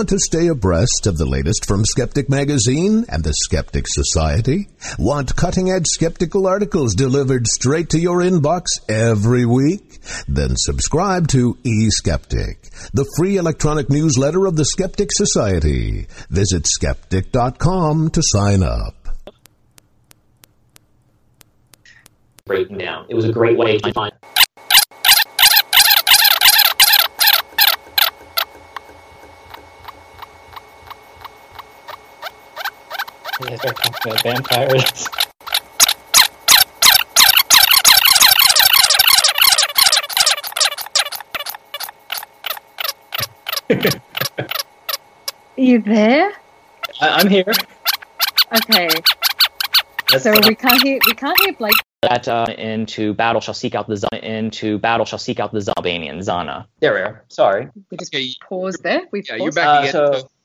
Want to stay abreast of the latest from Skeptic Magazine and the Skeptic Society? Want cutting edge skeptical articles delivered straight to your inbox every week? Then subscribe to eSkeptic, the free electronic newsletter of the Skeptic Society. Visit skeptic.com to sign up. Breaking down. It was a great way to find. You guys [laughs] are talking about vampires. you there? I- am here. Okay. That's so we can't hear we can't hear Blake. That uh, into battle shall seek out the Z- into battle shall seek out the Zalbanian Zana. There we are. Sorry. We just okay. paused there. We yeah, paused. you're back uh, again. Uh, so,